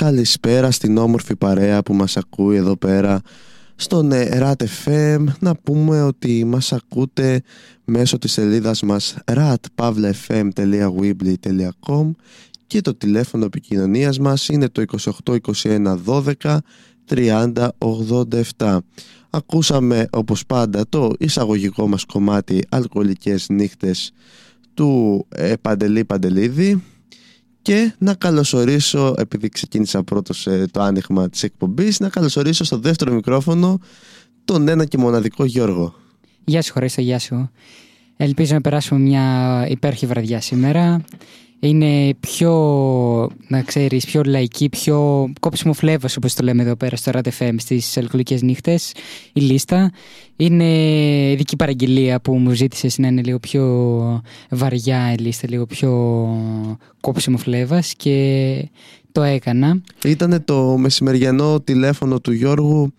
Καλησπέρα στην όμορφη παρέα που μας ακούει εδώ πέρα στον RAT FM να πούμε ότι μας ακούτε μέσω της σελίδας μας ratpavlefm.weebly.com και το τηλέφωνο επικοινωνίας μας είναι το 28 21 12 30 87. Ακούσαμε όπως πάντα το εισαγωγικό μας κομμάτι «Αλκοολικές νύχτες» του ε, Παντελή Παντελίδη και να καλωσορίσω, επειδή ξεκίνησα πρώτος το άνοιγμα της εκπομπής, να καλωσορίσω στο δεύτερο μικρόφωνο τον ένα και μοναδικό Γιώργο. Γεια σου Χρήστο, γεια σου. Ελπίζω να περάσουμε μια υπέροχη βραδιά σήμερα είναι πιο, να ξέρεις, πιο λαϊκή, πιο κόψιμο φλέβος όπως το λέμε εδώ πέρα στο RADFM στις αλκοολικές νύχτες η λίστα. Είναι ειδική παραγγελία που μου ζήτησες να είναι λίγο πιο βαριά η λίστα, λίγο πιο κόψιμο φλέβας και το έκανα. Ήτανε το μεσημεριανό τηλέφωνο του Γιώργου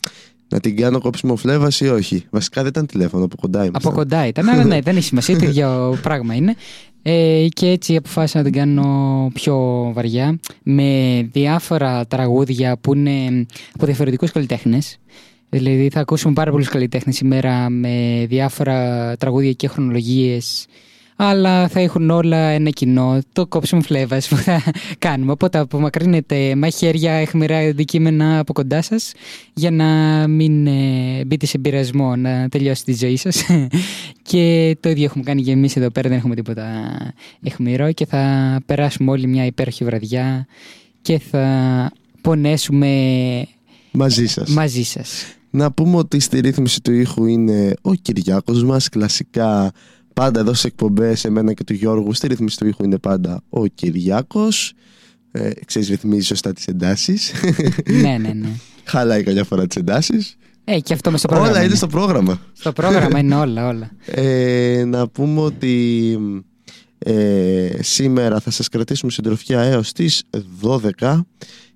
να την κάνω κόψιμο φλέβας ή όχι; Βασικά δεν ήταν τηλέφωνο, από κοντά ήμασταν. Από κοντά ήταν, αλλά ναι, δεν έχει σημασία, το ίδιο πράγμα είναι. Ε, και έτσι αποφάσισα να την κάνω πιο βαριά με διάφορα τραγούδια που είναι από διαφορετικούς καλλιτέχνες. Δηλαδή θα ακούσουμε πάρα πολλούς καλλιτέχνες σήμερα με διάφορα τραγούδια και χρονολογίες αλλά θα έχουν όλα ένα κοινό. Το κόψιμο φλέβας που θα κάνουμε. Οπότε απομακρύνετε μαχαίρια, αιχμηρά αντικείμενα από κοντά σας για να μην ε, μπείτε σε πειρασμό να τελειώσει τη ζωή σας. και το ίδιο έχουμε κάνει και εμείς εδώ πέρα, δεν έχουμε τίποτα αιχμηρό και θα περάσουμε όλοι μια υπέροχη βραδιά και θα πονέσουμε μαζί σας. Μαζί σας. Να πούμε ότι στη ρύθμιση του ήχου είναι ο Κυριάκος μας, κλασικά πάντα εδώ σε εκπομπές, εμένα και του Γιώργου, στη ρύθμιση του ήχου είναι πάντα ο Κυριάκος. Ε, ξέρεις, ρυθμίζει σωστά τις εντάσεις. ναι, ναι, ναι. Χαλάει καμιά φορά τις εντάσεις. Ε, και αυτό με στο πρόγραμμα. Όλα είναι στο πρόγραμμα. Στο πρόγραμμα είναι όλα, όλα. Ε, να πούμε ότι ε, σήμερα θα σας κρατήσουμε συντροφιά έως τις 12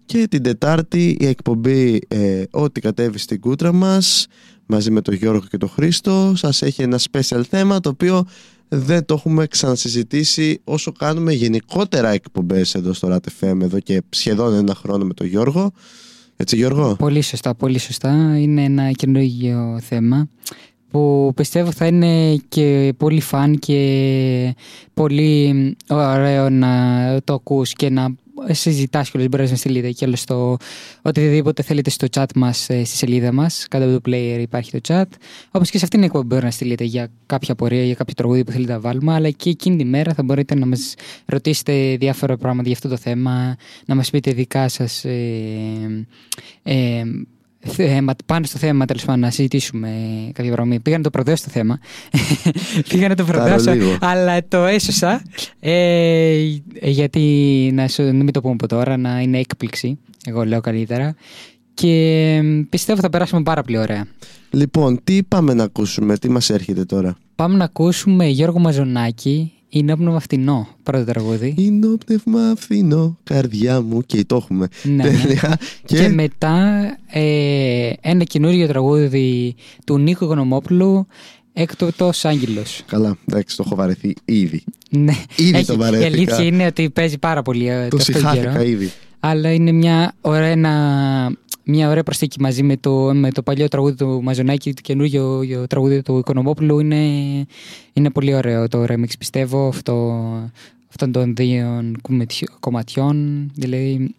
και την Τετάρτη η εκπομπή ε, Ό,τι κατέβει στην κούτρα μας μαζί με τον Γιώργο και τον Χρήστο. Σας έχει ένα special θέμα το οποίο δεν το έχουμε ξανασυζητήσει όσο κάνουμε γενικότερα εκπομπές εδώ στο RATFM εδώ και σχεδόν ένα χρόνο με τον Γιώργο. Έτσι Γιώργο; Πολύ σωστά, πολύ σωστά. Είναι ένα καινούργιο θέμα που πιστεύω θα είναι και πολύ φαν και πολύ ωραίο να το ακούς και να συζητάς και μπορείς να στείλετε και όλο στο οτιδήποτε θέλετε στο chat μας ε, στη σελίδα μας. Κάτω από το player υπάρχει το chat. Όπως και σε αυτήν την εκπομπή μπορεί να στείλετε για κάποια πορεία για κάποιο τραγούδι που θέλετε να βάλουμε αλλά και εκείνη τη μέρα θα μπορείτε να μας ρωτήσετε διάφορα πράγματα για αυτό το θέμα να μας πείτε δικά σας ε, ε, θέμα, πάνω στο θέμα τέλος πάντων να συζητήσουμε κάποια πράγματα. Πήγα να το προδώσω το θέμα. Πήγα να το προδώσω, αλλά το έσωσα. Ε, γιατί να, σου, μην το πούμε από τώρα, να είναι έκπληξη. Εγώ λέω καλύτερα. Και πιστεύω θα περάσουμε πάρα πολύ ωραία. Λοιπόν, τι πάμε να ακούσουμε, τι μας έρχεται τώρα; Πάμε να ακούσουμε Γιώργο Μαζονάκη, είναι πνεύμα φθηνό, πρώτο τραγούδι. Είναι πνεύμα φθηνό, καρδιά μου. Και το έχουμε. Ναι, ναι. Και... και... μετά ε, ένα καινούριο τραγούδι του Νίκο Οικονομόπουλου, Έκτοτος Άγγελος. Καλά, εντάξει, το έχω βαρεθεί ήδη. Ναι, ήδη Έχει, το βαρέθηκα. Η αλήθεια είναι ότι παίζει πάρα πολύ. Ε, το συχάθηκα ήδη. Αλλά είναι μια ωραία, ένα μια ωραία προσθήκη μαζί με το, με το παλιό τραγούδι του Μαζονάκη, το καινούργιο τραγούδι του Οικονομόπουλου. Είναι, είναι πολύ ωραίο το remix, πιστεύω, αυτό, αυτών των δύο κομματιών. Δηλαδή,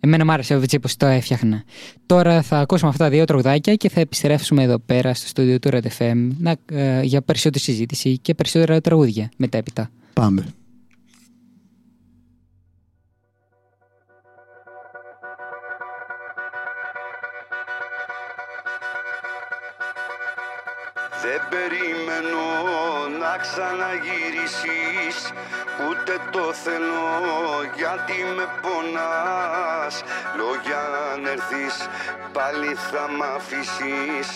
εμένα μου άρεσε έτσι όπως το έφτιαχνα. Τώρα θα ακούσουμε αυτά τα δύο τραγουδάκια και θα επιστρέψουμε εδώ πέρα στο στούντιο του Red FM ε, για περισσότερη συζήτηση και περισσότερα τραγούδια μετέπειτα. Πάμε. Δεν περιμένω να ξαναγυρίσεις Ούτε το θέλω γιατί με πονάς. Λόγια αν έρθεις πάλι θα μ' αφήσεις.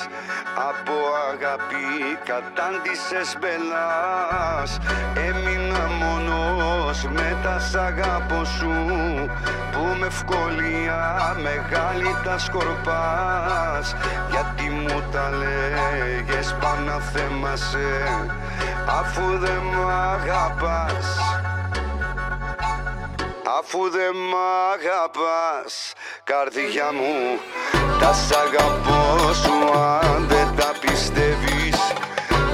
Από αγάπη κατάντησες μπελάς. Έμεινα μόνος με τα σ' αγάπω σου Που με ευκολία μεγάλη τα σκορπάς. Γιατί μου τα λέγες πάνω θέμασε Αφού δεν μ' αγαπάς. Αφού δεν μ' αγαπάς. Καρδιά μου Τα σ' αγαπώ σου αν δεν τα πιστεύεις.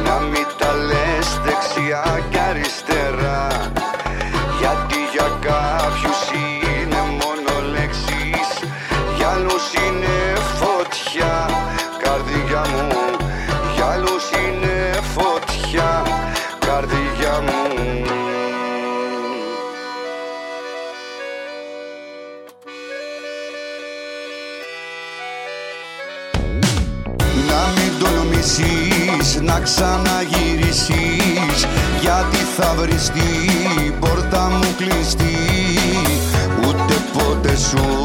Να μην τα λες δεξιά και αριστερά. Γιατί για κάποιους να ξαναγυρίσεις. Γιατί θα βρεις την πόρτα μου κλειστή. Ούτε ποτέ σου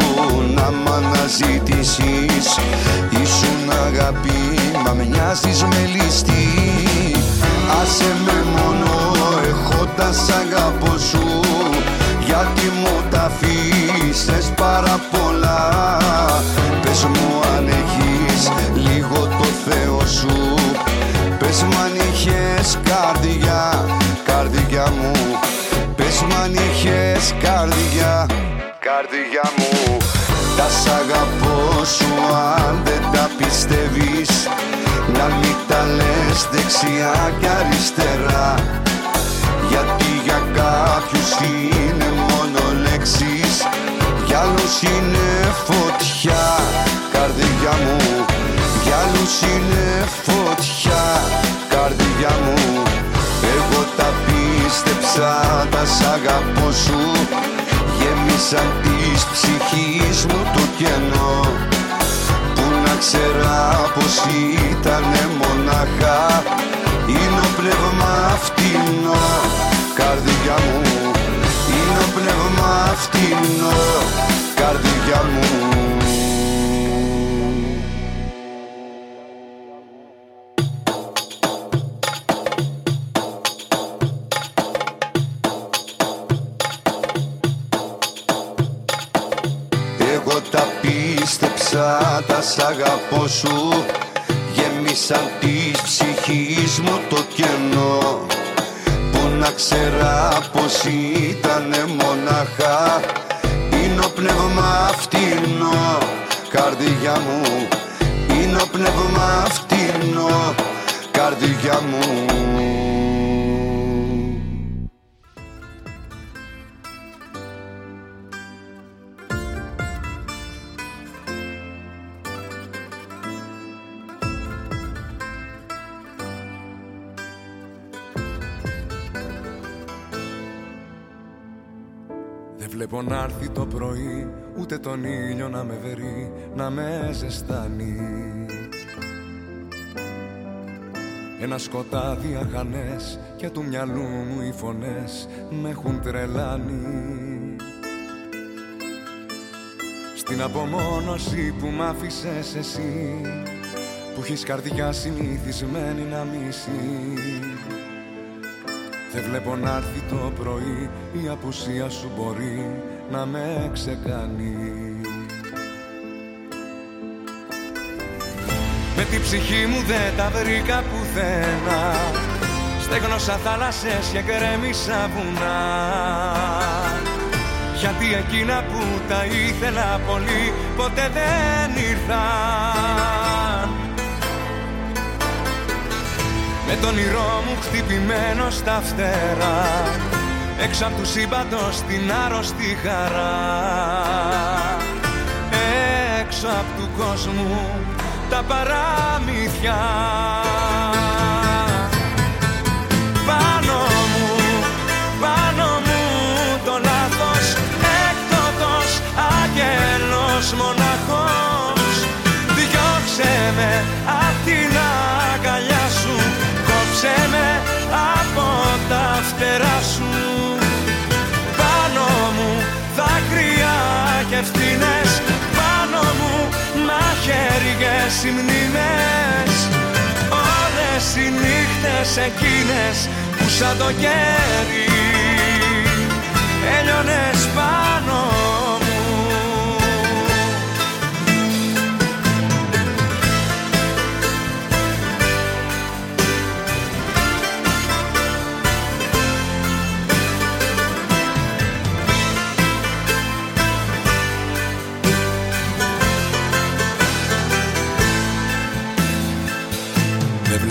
να μ' αναζητήσεις. Ήσουν αγάπη μα μοιάζεις με ληστή Άσε με μόνο έχοντας αγαπώ σου. Γιατί μου τα αφήσες πάρα πολλά. Πες μου αν έχεις λίγο το Θεό σου Πες μου αν είχες καρδιά, καρδιά μου. Πες μου αν είχες καρδιά, καρδιά μου. Τα σ' αγαπώ σου αν δεν τα πιστεύεις. Να μην τα λες δεξιά και αριστερά. Γιατί για κάποιους είναι μόνο λέξεις Για άλλους είναι φωτιά. Καρδιά μου Για άλλους είναι φωτιά καρδιά μου. Εγώ τα πίστεψα τα σ' αγαπώ σου. Γέμισαν της ψυχής μου το κενό. Που να ξέρα πως ήτανε μονάχα. Είναι ο πνεύμα φτηνό Καρδιά μου Είναι ο πνεύμα φτηνό Καρδιά μου αγαπώ σου. Γέμισαν της ψυχής μου το κενό. Που να ξέρα πως ήτανε μονάχα. Είναι ο πνεύμα φτηνό. Καρδιά μου Είναι ο πνεύμα φτηνό. Καρδιά μου Βλέπω να έρθει το πρωί Ούτε τον ήλιο να με βερεί Να με ζεστάνει. Ένα σκοτάδι αχανές Και του μυαλού μου οι φωνές Με έχουν τρελάνει. Στην απομόνωση που μ' άφησες εσύ Που έχεις καρδιά συνηθισμένη να μισείς δεν βλέπω να έρθει το πρωί Η απουσία σου μπορεί να με ξεκάνει. Με την ψυχή μου δεν τα βρήκα πουθενά. Στέγνωσα θάλασσες και κρέμισα βουνά. Γιατί εκείνα που τα ήθελα πολύ Ποτέ δεν ήρθαν με τον όνειρό μου χτυπημένο στα φτερά Έξω απ' του σύμπαντος την άρρωστη χαρά. Έξω απ' του κόσμου τα παραμύθια Κόψε με από τα φτερά σου. Πάνω μου δάκρυα και ευθύνες Πάνω μου μαχαίριες οι μνήμες. Όλες οι νύχτες εκείνες που σαν το κέρι Έλειωνες πάνω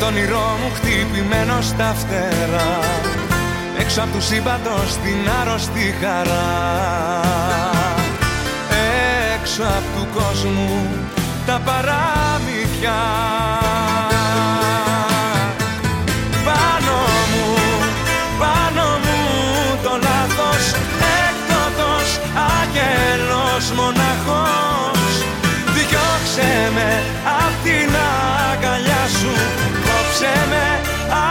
Με τον όνειρό μου χτυπημένο στα φτερά. Έξω απ' του σύμπαντος την άρρωστη χαρά. Έξω απ' του κόσμου τα παραμύθια Απόστρεψέ με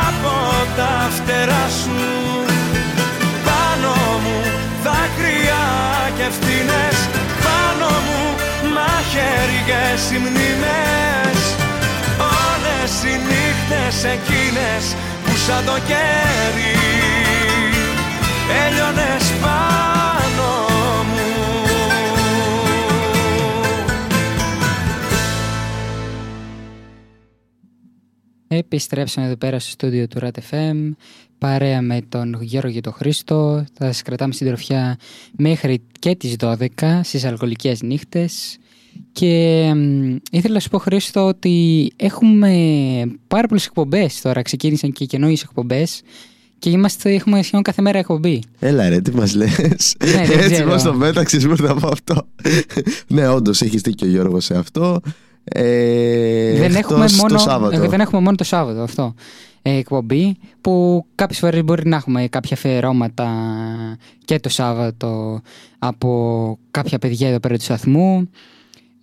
από τα φτερά σου. Πάνω μου δάκρυα και ευθύνες. Πάνω μου μαχαίριες οι μνήμες. Όλες οι νύχτες εκείνες που σαν το κέρι Έλειωνες πάνω Επιστρέψαμε εδώ πέρα στο στούντιο του RATFM παρέα με τον Γιώργο και τον Χρήστο. Θα σας κρατάμε στην τροφιά μέχρι και τις 12 στις αλκοολικές νύχτες. Και μ, ήθελα να σου πω Χρήστο ότι έχουμε πάρα πολλές εκπομπές τώρα. Ξεκίνησαν και καινούριες εκπομπές και είμαστε, έχουμε σχεδόν κάθε μέρα εκπομπή. Έλα ρε, τι μας λες; Ναι, δεν Έτσι ξέρω. μας το μέταξες πριν από αυτό; ναι, όντως, έχεις δίκιο Γιώργο σε αυτό. Ε, δεν, έχουμε εκτός μόνο, το Σάββατο. ε, δεν έχουμε μόνο το Σάββατο αυτό. Ε, εκπομπή που κάποιες φορές μπορεί να έχουμε κάποια αφιερώματα και το Σάββατο από κάποια παιδιά εδώ πέρα του σταθμού.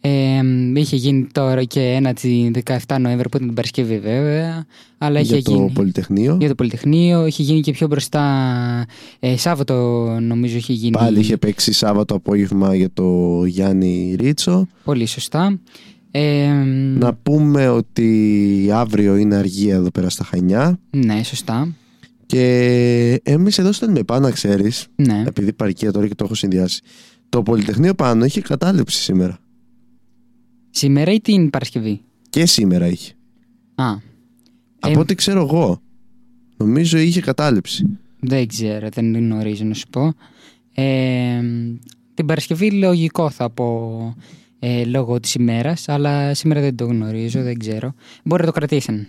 Ε, είχε γίνει τώρα και ένα τη 17 Νοέμβρη που ήταν την Παρασκευή βέβαια. Αλλά είχε για το γίνει Πολυτεχνείο. για το Πολυτεχνείο. Είχε γίνει και πιο μπροστά ε, Σάββατο νομίζω είχε γίνει. Πάλι είχε παίξει Σάββατο απόγευμα για το Γιάννη Ρίτσο. Πολύ σωστά. Ε, Να πούμε ότι αύριο είναι αργία εδώ πέρα στα Χανιά. Ναι, σωστά. Και εμείς εδώ στέλνουμε πάνω, να ξέρεις, Ναι. επειδή παρικία τώρα και το έχω συνδυάσει. Το Πολυτεχνείο πάνω είχε κατάληψη σήμερα. Σήμερα ή την Παρασκευή; Και σήμερα είχε. Α, Από ό,τι ξέρω εγώ. Νομίζω είχε κατάληψη. δεν ξέρω, δεν γνωρίζω να σου πω. Ε, την Παρασκευή λογικό θα πω ε, λόγω της ημέρας, αλλά σήμερα δεν το γνωρίζω, δεν ξέρω. Μπορεί να το κρατήσουν.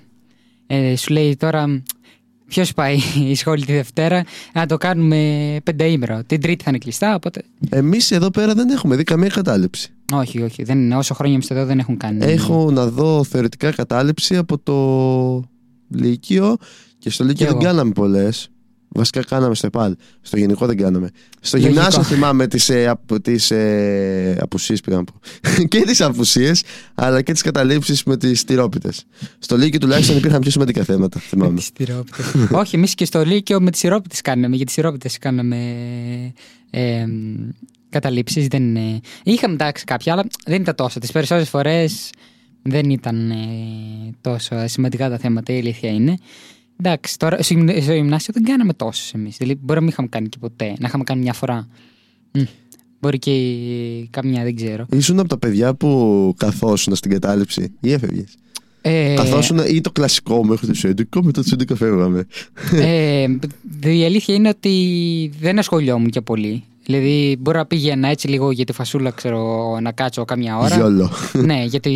Ε, σου λέει τώρα, ποιος πάει η σχόλη τη Δευτέρα, να το κάνουμε πενταήμερο. Την Τρίτη θα είναι κλειστά, οπότε. Εμείς εδώ πέρα δεν έχουμε δει καμία κατάληψη. Όχι, όχι. Δεν, είναι. όσο χρόνια είμαστε εδώ δεν έχουν κάνει. Έχω να δω θεωρητικά κατάληψη από το Λύκειο και στο Λύκειο Κι δεν εγώ. κάναμε πολλές. Βασικά κάναμε στο ΕΠΑΛ. Στο γενικό δεν κάναμε. Στο Λογικό. γυμνάσιο θυμάμαι τις ε, απ- τις, ε, απουσίες πήγα να πω. και τις απουσίες, αλλά και τις καταλήψεις με τις τυρόπιτες. Στο Λύκειο τουλάχιστον υπήρχαν πιο σημαντικά θέματα. Θυμάμαι. Τις τυρόπιτες. Όχι, εμείς και στο Λύκειο με τις σιρόπιτε κάναμε. Για τι σιρόπιτε κάναμε ε, καταλήψεις. Δεν... είναι- Είχαμε εντάξει κάποια, αλλά δεν ήταν τόσο. Τις περισσότερες φορές δεν ήταν ε, τόσο σημαντικά τα θέματα. Η αλήθεια είναι. Εντάξει, τώρα στο γυμνα- στο γυμνάσιο δεν κάναμε τόσε εμείς. Δηλαδή, μπορεί να μην είχαμε κάνει και ποτέ. Να είχαμε κάνει μια φορά. Μμ. Μπορεί και καμιά, δεν ξέρω. Ήσουν από τα παιδιά που καθόσουν στην κατάληψη ή έφευγες; Ε, Καθόσουν ή το κλασικό μέχρι το 11, μετά το 11 φεύγαμε. Ε, η αλήθεια είναι ότι δεν ασχολιόμουν και πολύ. Δηλαδή, μπορώ να πήγαινα έτσι λίγο για τη φασούλα, ξέρω, να κάτσω κάμια ώρα. Γιόλο. ναι, για τη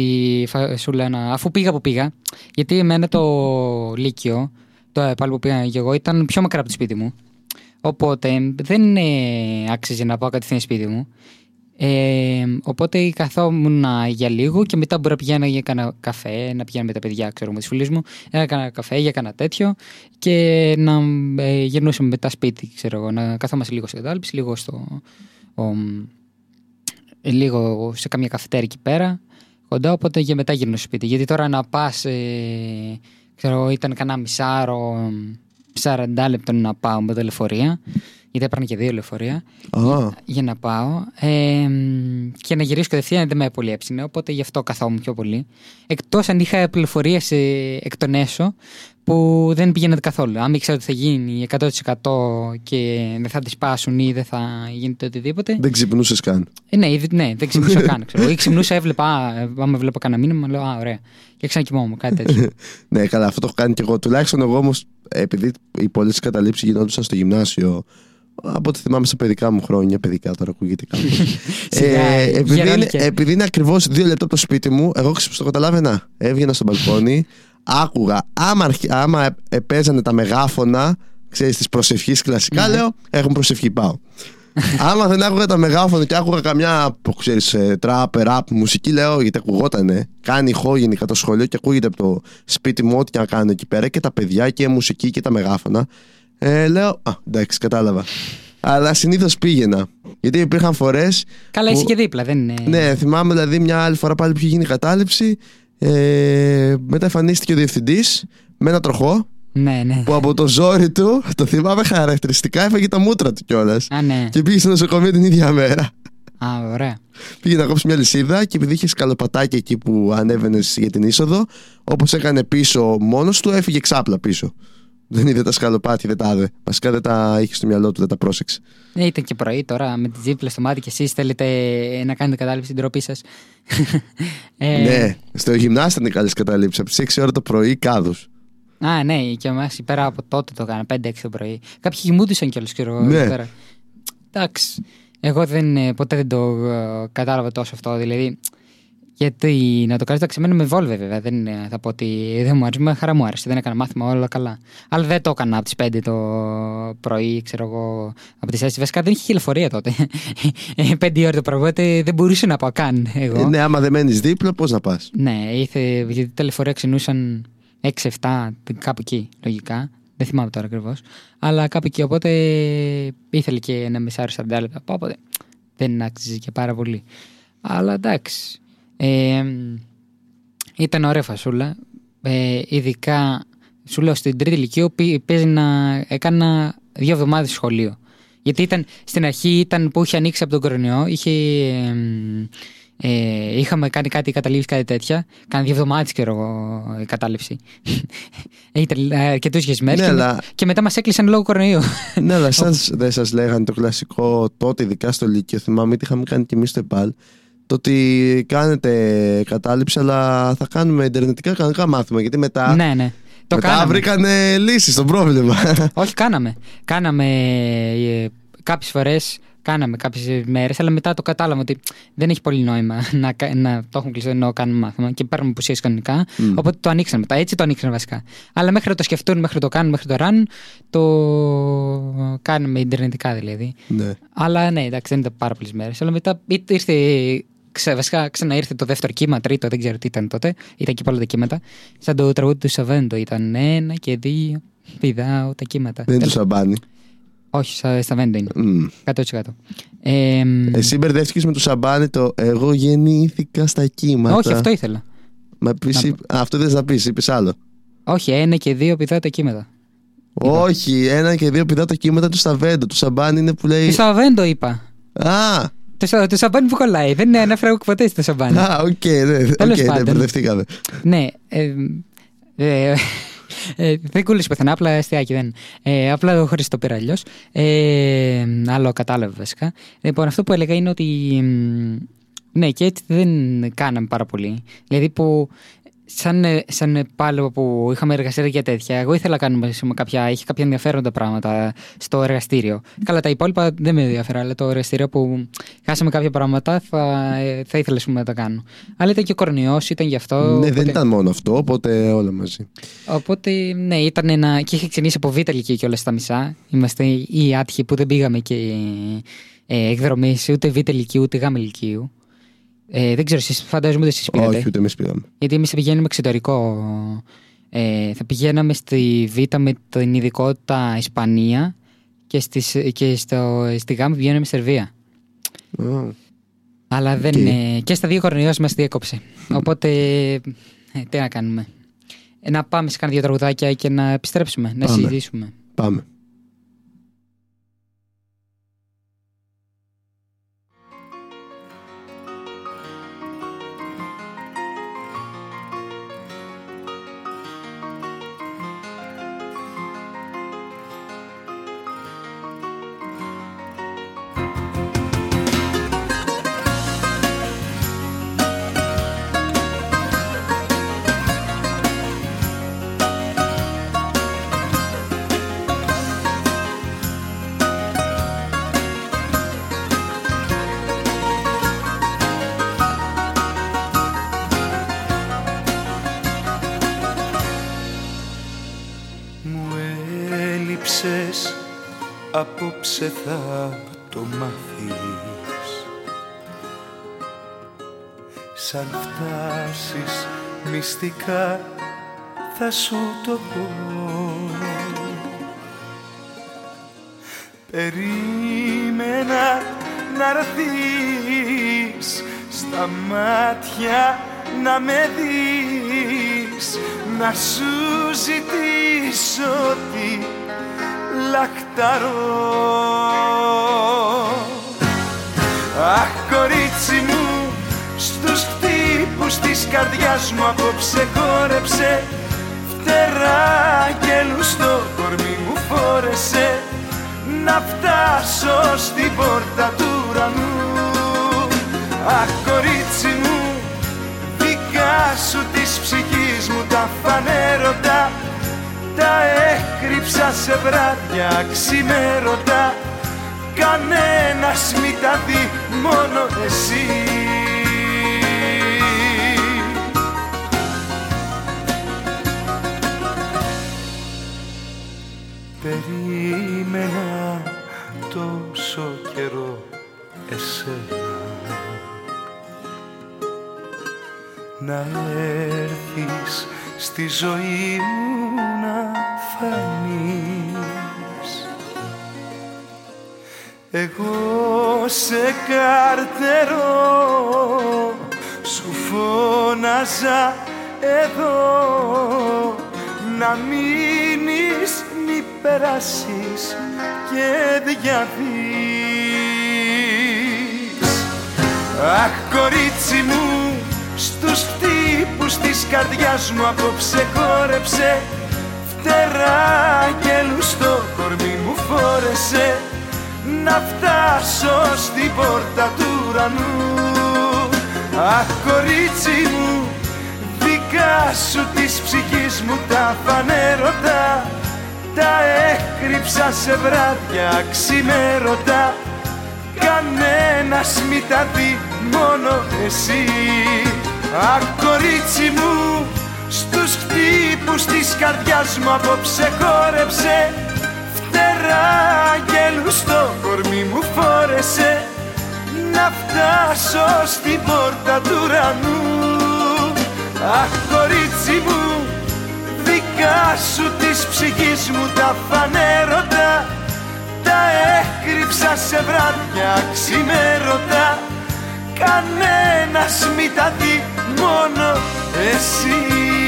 φασούλα, να... αφού πήγα που πήγα. Γιατί εμένα το Λύκειο, το ΕΠΑΛ που πήγα και εγώ, ήταν πιο μακριά από το σπίτι μου. Οπότε δεν ε, άξιζε να πάω κατευθείαν σπίτι μου. Ε, οπότε καθόμουν για λίγο και μετά μπορεί να πηγαίνα για κάνα καφέ, να πηγαίνω με τα παιδιά, ξέρω, με τις φίλες μου. Έκανα καφέ για κάνα τέτοιο και να ε, γυρνούσαμε μετά σπίτι, ξέρω εγώ, να καθόμαστε λίγο στην κατάληψη, λίγο στο. ο, ε, λίγο σε καμία καφετέρια εκεί πέρα, κοντά, οπότε και μετά γυρνούσα σπίτι. Γιατί τώρα να πας, ε, ξέρω εγώ, ήταν κανένα μισάρο, 40 λεπτών να πάω με το λεωφορεία, γιατί έπαιρνα και δύο λεωφορεία Α, για να πάω ε, και να γυρίσω κατευθείαν δεν με πολύ έψινε, οπότε γι' αυτό καθόμουν πιο πολύ. Εκτός αν είχα πληροφορίες ε, εκ των έσω που δεν πήγαιναν καθόλου. Αν ήξερα ότι θα γίνει 100% και δεν θα τις πάσουν ή δεν θα γίνεται οτιδήποτε. δεν ξυπνούσες καν. Ε, ναι, ήδη- ναι, δεν ξυπνούσα καν. Ξέρω. Ή ξυπνούσα, έβλεπα, α, ε, άμα βλέπω κανένα μήνυμα, λέω Α, ωραία. Και ξανακοιμόμουν, κάτι τέτοιο. ναι, καλά, αυτό το έχω κάνει και εγώ. Τουλάχιστον εγώ όμως, επειδή οι πολλές καταλήψεις γινόντουσαν στο γυμνάσιο, από ό,τι θυμάμαι στα παιδικά μου χρόνια, παιδικά τώρα ακούγεται κάπου. Σιγά, ε, επειδή, είναι, γερόλικε. επειδή είναι ακριβώς δύο λεπτά από το σπίτι μου, εγώ ξυπ- το καταλάβαινα. Έβγαινα στο μπαλκόνι, άκουγα. Άμα, αρχι- άμα ε, ε, παίζανε τα μεγάφωνα, ξέρεις, τη προσευχής κλασικά, Ναι. λέω, έχουν προσευχή, πάω. Άμα δεν άκουγα τα μεγάφωνα και άκουγα καμιά, ξέρεις, ε, τραπ, ραπ, μουσική, λέω, γιατί ακουγότανε. Κάνει ηχό γενικά το σχολείο και ακούγεται από το σπίτι μου ό,τι και να κάνω εκεί πέρα και τα παιδιά και η μουσική και τα μεγάφωνα. Ε, λέω, α, εντάξει, κατάλαβα. Αλλά συνήθως πήγαινα. Γιατί υπήρχαν φορές. Καλά, είσαι και δίπλα, δεν είναι. Ναι, θυμάμαι δηλαδή μια άλλη φορά πάλι που είχε γίνει η κατάληψη. Ε, μετά εμφανίστηκε ο διευθυντής με ένα τροχό Ναι, ναι. που από το ζόρι του, το θυμάμαι χαρακτηριστικά, έφαγε τα μούτρα του κιόλας. Α, ναι. Και πήγε στο νοσοκομείο την ίδια μέρα. Α, ωραία. Πήγε να κόψει μια λυσίδα και επειδή είχε σκαλοπατάκι εκεί που ανέβαινες για την είσοδο, όπως έκανε πίσω μόνος του, έφυγε ξάπλα πίσω. Δεν είδε τα σκαλοπάτια, δεν τα είδε. Βασικά δεν τα είχε στο μυαλό του, δεν τα πρόσεξε. Ναι, ήταν και πρωί τώρα με τις ζύπλες στο μάτι και εσείς θέλετε να κάνετε κατάληψη στην τροπή σας. ε, Ναι, στο γυμνάσιο ήταν καλέ καταλήψει. Από τις 6 ώρα το πρωί, κάδους. Α, ναι, και εμάς πέρα από τότε το έκανα, 5-6 το πρωί. Κάποιοι κοιμούντουσαν κιόλας και εγώ. Ναι. εκεί πέρα. Εντάξει. Εγώ δεν, ε, ποτέ δεν το ε, κατάλαβα τόσο αυτό. Δηλαδή, γιατί να το κάνει, εντάξει, εμένα με βόλβε βέβαια. Δεν ε, θα πω ότι δεν μου άρεσε. Με χαρά μου άρεσε. Δεν έκανα μάθημα όλα καλά. Αλλά δεν το έκανα από τις 5 το πρωί, ξέρω εγώ, από τις 4. Βασικά δεν είχε και λεωφορεία τότε. 5 ώρα το πρωί, οπότε δεν μπορούσα να πάω καν εγώ. Ε, ναι, άμα δεν μένεις δίπλα, πώς να πας; Ναι, ήρθε, γιατί τα λεωφορεία ξενούσαν 6-7, κάπου εκεί, λογικά. Δεν θυμάμαι τώρα ακριβώς. Αλλά κάπου εκεί, οπότε ήθελε και ένα μισάρο 40 λεπτά. Οπότε δεν άξιζε και πάρα πολύ. Αλλά εντάξει. Ε, ήταν ωραία φασούλα. Ε, ειδικά, σου λέω, στην τρίτη ηλικία πή- παίζει να έκανα δύο εβδομάδες σχολείο. Γιατί ήταν, στην αρχή ήταν που είχε ανοίξει από τον κορονοϊό, είχε, εμ, ε, είχαμε κάνει κάτι καταλήψει, κάτι τέτοια. Κάνα δύο εβδομάδες και εγώ η κατάληψη. ήταν αρκετούς γεσμέρ Ναι, και, με- αλλά- και μετά μας έκλεισαν λόγω κορονοϊού. ναι, αλλά σας, δεν σας λέγανε το κλασικό τότε, ειδικά στο Λύκειο. Θυμάμαι ότι είχαμε κάνει και εμεί στο ΕΠΑΛ. Το ότι κάνετε κατάληψη, αλλά θα κάνουμε ιντερνετικά κανονικά μάθημα. Γιατί μετά, ναι, ναι. Το μετά κάναμε. βρήκανε λύσεις στο πρόβλημα. Όχι, κάναμε. Κάναμε ε, κάποιες φορές, κάναμε κάποιες μέρες, αλλά μετά το κατάλαβα ότι δεν έχει πολύ νόημα να, κα- να το έχουν κλειστό ενώ κάνουμε μάθημα και παίρνουμε απουσίες κανονικά. Οπότε το ανοίξαμε μετά. Έτσι το ανοίξαμε βασικά. Αλλά μέχρι να το σκεφτούν, μέχρι να το κάνουν, μέχρι το ράνουν, το κάνουμε ιντερνετικά δηλαδή. ναι. Αλλά ναι, εντάξει, δεν ήταν πάρα πολλές μέρες. Αλλά μετά ή- ήρθε. Ξε, βασικά ξαναήρθε το δεύτερο κύμα, τρίτο, δεν ξέρω τι ήταν τότε. Ήταν και πολλά τα κύματα. Σαν το τραγούδι του Σαβέντο ήταν ένα και δύο. Πηδάω τα κύματα. Δεν του Τέλος- σαμπάνι. Όχι, στα, στα Βέντο είναι. Μμ. 100%. Ε, μ, Εσύ μπερδεύτηκες με το σαμπάνι το Εγώ γεννήθηκα στα κύματα. όχι, αυτό ήθελα. Μα πεις, Να Α, αυτό δεν θα πεις, είπες άλλο. Όχι, ένα και δύο πηδάω τα κύματα. Όχι, ένα και δύο πηδά τα κύματα του Σταβέντο. Το σαμπάνι είναι που λέει. Το Σαβέντο είπα. Α, Το, σα- το σαμπάνι που κολλάει. Δεν ανέφερα ποτέ στο σαμπάνι. α, οκ, ναι, οκ, Τέλος ναι, πάντων. μπερδευτήκαμε. Ναι. Ε, ε, ε, δεν κούλησε πουθενά, απλά αστιάκι δεν. Ε, απλά το χωρίς το πήρα αλλιώς. Ε, άλλο κατάλαβε βασικά. Λοιπόν, αυτό που έλεγα είναι ότι. μ, Ναι, και έτσι δεν κάναμε πάρα πολύ. Δηλαδή που. Σαν, ε, σαν πάλι που είχαμε εργαστήρια και τέτοια, εγώ ήθελα να κάνουμε σε κάποια, είχε κάποια ενδιαφέροντα πράγματα στο εργαστήριο. Καλά, τα υπόλοιπα δεν με ενδιαφέρον, αλλά το εργαστήριο που χάσαμε κάποια πράγματα θα, ε, θα ήθελα ας πούμε, να τα κάνω. Αλλά ήταν και ο κορονοϊός, ήταν γι' αυτό. Ναι, δεν οπότε- ήταν μόνο αυτό, οπότε όλα μαζί. Οπότε, ναι, ήταν ένα. και είχε ξεκινήσει από β' ηλικία και όλα στα μισά. Είμαστε οι άτυχοι που δεν πήγαμε και ε, εκδρομής ούτε β' ηλικίου ούτε γ' ηλικίου. Ε, δεν ξέρω, εσείς φαντάζομαι ότι εσείς πήγατε. Όχι, ούτε εμείς πήγαμε. Γιατί εμείς πηγαίνουμε εξωτερικό. Ε, θα πηγαίναμε στη Β με την ειδικότητα Ισπανία και, στις, και στο, στη Γ πηγαίναμε Σερβία. Α, Αλλά δεν. Οκ. ε, και στα δύο κορονοϊός μας διέκοψε. Οπότε. ε, τι να κάνουμε. Ε, να πάμε σε κάνα δύο τραγουδάκια και να επιστρέψουμε, να Πάμε. συζητήσουμε. Πάμε. Απόψε θα το μάθεις. Σαν φτάσεις μυστικά θα σου το πω. Περίμενα να έρθεις στα μάτια να με δεις να σου ζητήσω τι λακταρό Αχ κορίτσι μου στους χτύπους της καρδιάς μου απόψε χόρεψε φτερά και λουστό κορμί μου φόρεσε να φτάσω στην πόρτα του ουρανού. Αχ κορίτσι μου δικά σου της ψυχής μου τα φανέρωτα τα έκρυψα σε βράδια ξημέρωτα. Κανένας μη τα δει μόνο εσύ. Περίμενα τόσο καιρό εσένα να έρθεις στη ζωή μου να φανείς. Εγώ σε καρτερώ σου φώναζα εδώ να μείνεις μη περάσεις και διαβείς. Αχ κορίτσι μου στους χτύπους της καρδιάς μου απόψε χόρεψε φτερά και λουστό κορμί μου φόρεσε. Να φτάσω στην πόρτα του ουρανού. Αχ κορίτσι μου δικά σου της ψυχής μου τα φανέρωτα. Τα έκρυψα σε βράδια ξημέρωτα. Κανένας μη τα δει μόνο εσύ Αχ κορίτσι μου στους χτύπους της καρδιάς μου απόψε χόρεψε. Φτερά και στο κορμί μου φόρεσε. Να φτάσω στην πόρτα του ουρανού. Αχ κορίτσι μου δικά σου της ψυχής μου τα φανέρωτα. Τα έκρυψα σε βράδια ξημέρωτα. Κανένας μη τα δει μόνο εσύ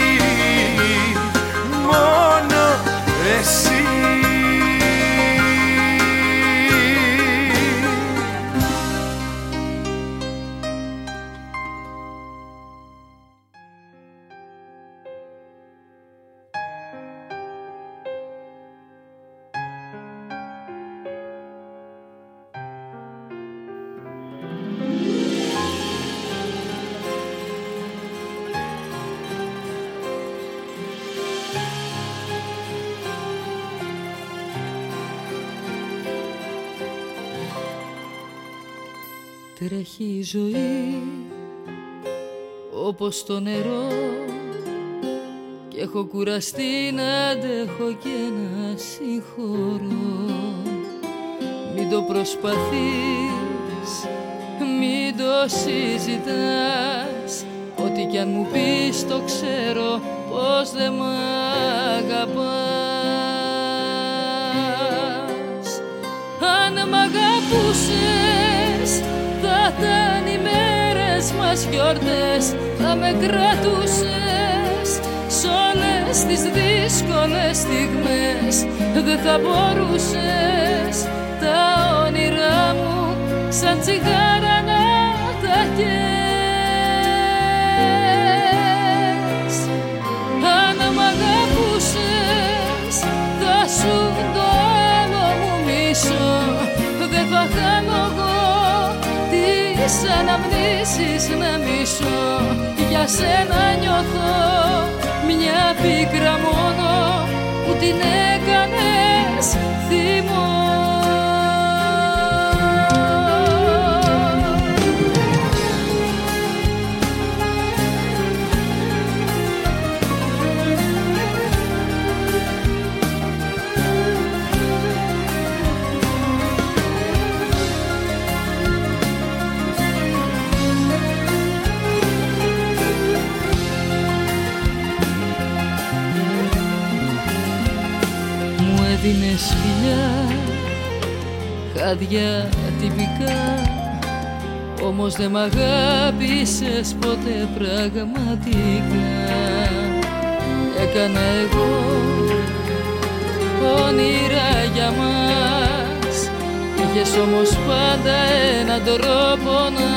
Τρέχει η ζωή όπως το νερό. Και έχω κουραστεί να αντέχω και να συγχωρώ. Μην το προσπαθείς, μην το συζητάς. Ό,τι κι αν μου πεις το ξέρω πως δεν μ' αγαπάς. Αν μ' αγαπούσες θα ήταν οι μέρες μας γιορτές θα με κρατούσες σ' όλες τις δύσκολες στιγμές δεν θα μπορούσες τα όνειρά μου σαν τσιγάρα τις αναμνήσεις να μισώ. Για σένα νιώθω μια πίκρα μόνο που την έκανες χάδια τυπικά. Όμως δεν μ' αγάπησες ποτέ πραγματικά. Έκανα εγώ όνειρα για μας. Είχες όμως πάντα έναν τρόπο να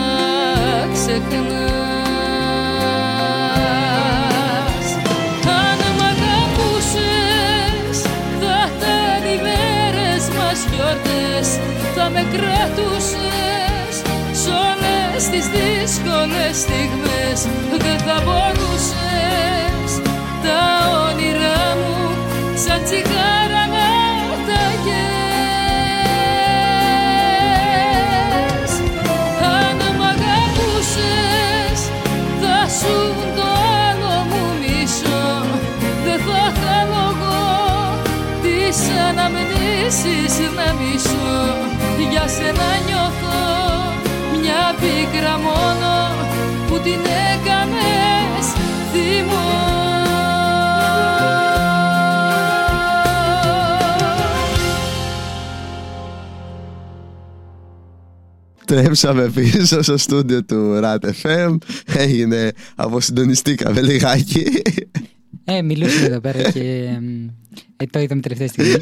ξεχνάς. Αν μ' αγαπούσες θα ήταν οι μέρες μας γιορτές Θα με κρατούσες σ' όλες τις δύσκολες στιγμές Δεν θα μπορούσες. Τα όνειρά μου σαν τσιγάρα Για σένα νιώθω μια πίκρα μόνο που την έκανες Τρέψαμε πίσω στο στούντιο του RAT FM. Έγινε, αποσυντονιστήκαμε λιγάκι. Ε, μιλούσαμε εδώ πέρα και εμ, ε, το είδαμε τελευταία στιγμή.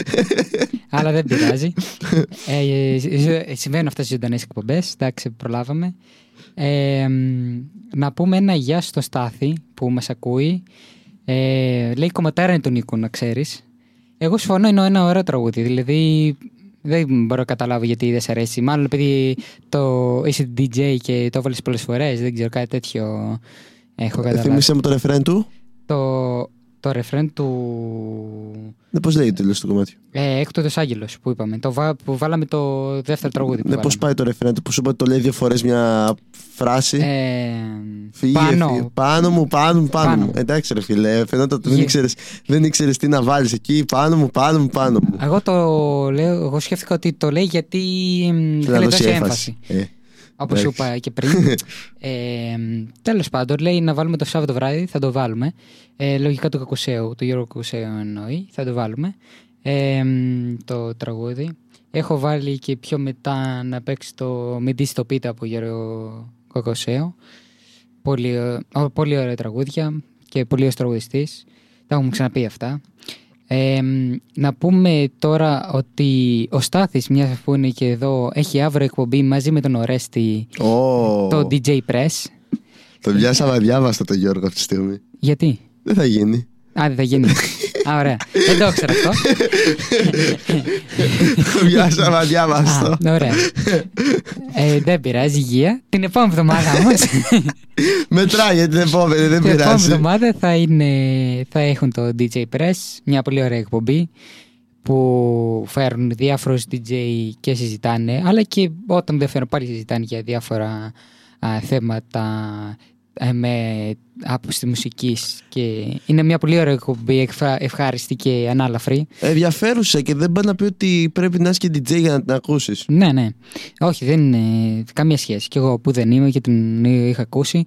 Αλλά δεν πειράζει. Ε, ε, ε, συμβαίνουν αυτά στι ζωντανές εκπομπές. Εντάξει, προλάβαμε. Ε, εμ, να πούμε ένα γεια στο Στάθη που μας ακούει. Ε, λέει κομματάρα είναι τον Νίκο, να ξέρεις. Εγώ συμφωνώ, είναι ένα ωραίο τραγούδι. Δηλαδή, δεν μπορώ να καταλάβω γιατί δεν σε αρέσει. Μάλλον επειδή το είσαι DJ και το έβαλες πολλές φορές, δεν ξέρω κάτι τέτοιο έχω καταλάβει. Θύμισε μου το ρεφρέν του. Το, το ρεφρέν του Ναι, πώς λέγεται το τέλο του κομμάτι. ε, Έκτοτος Άγγελος που είπαμε. Το βα- που βάλαμε το δεύτερο τραγούδι. Που Ναι, πώς βάλαμε. πάει το ρεφρέν του που σου είπα ότι το λέει δύο φορές μια φράση. Ε, Φύγε, πάνω. φύγε. πάνω μου, πάνω μου, πάνω, Πάνω. μου. Εντάξει, ρε φίλε, φαινόταν ότι δεν Γε- ήξερε δεν ήξερες τι να βάλεις εκεί. Πάνω μου, πάνω μου, πάνω μου. Εγώ το λέω, εγώ σκέφτηκα ότι το λέει γιατί μ, Θέλει θέλει να δώσει έμφαση. έμφαση. Ε, Όπως σου εντάξει. είπα και πριν. ε, Τέλος πάντων, λέει να βάλουμε το Σάββατο βράδυ, θα το βάλουμε. Ε, λογικά του Κακουσέου, του Γιώργου Κακουσέου εννοεί, θα το βάλουμε. Ε, μ, το τραγούδι. Έχω βάλει και πιο μετά να παίξει το Μιντή στο Πίτα από Γιώργο Κακουσέου. Πολύ, ω- ω- πολύ ωραία τραγούδια και πολύ ωραίος τραγουδιστής. Τα έχουμε ξαναπεί αυτά. Ε, μ, να πούμε τώρα ότι ο Στάθης, μιας που είναι και εδώ, έχει αύριο εκπομπή μαζί με τον Ορέστη Ω, το DJ Press. Το πιάσαμε αδιάβαστο το Γιώργο αυτή τη στιγμή. Γιατί; Δεν θα γίνει. Α, δεν θα γίνει. Α, ωραία. Δεν το ήξερα αυτό. Το πιάσαμε αδιάβαστο. Α, ωραία. Ε, δεν πειράζει, υγεία. Την επόμενη εβδομάδα όμως. Μετράει για την επόμενη, δεν την επόμενη πειράζει. εβδομάδα θα, είναι, θα έχουν το DJ Press, μια πολύ ωραία εκπομπή που φέρουν διάφορους DJ και συζητάνε, αλλά και όταν δεν φέρουν πάλι συζητάνε για διάφορα α, θέματα ε, με άποψη μουσικής και είναι μια πολύ ωραία εκπομπή, εκφρα- ευχάριστη και ανάλαφρη. Ενδιαφέρουσα και δεν πάει να πει ότι πρέπει να είσαι και DJ για να την ακούσεις. Ναι, ναι. Όχι, δεν είναι καμία σχέση. Και εγώ που δεν είμαι και την είχα ακούσει.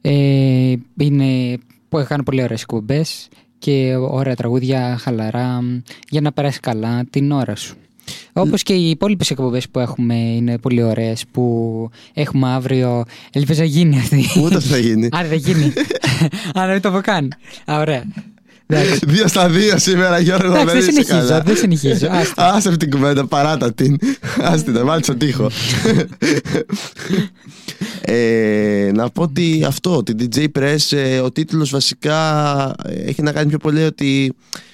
Ε, είναι που έχω κάνει πολύ ωραίες εκπομπές και ωραία τραγούδια, χαλαρά, για να περάσει καλά την ώρα σου. Όπως και οι υπόλοιπες εκπομπές που έχουμε είναι πολύ ωραίες. Που έχουμε αύριο. Ελπίζω να γίνει αυτή. Ούτε αυτό θα γίνει. Α, δεν θα γίνει. Α, να μην το πω καν. Α, ωραία. Εντάξει. Δύο στα δύο σήμερα, Γιώργο. Εντάξει, δεν είσαι συνεχίζω. καλά. Δεν συνεχίζω. Άστα. Άσε αυτή την κουβέντα, παράτα την. Άσε την, βάλει στον τοίχο. ε, να πω ότι αυτό, την DJ Press, ε, ο τίτλος βασικά ε, έχει να κάνει πιο πολύ ότι ε,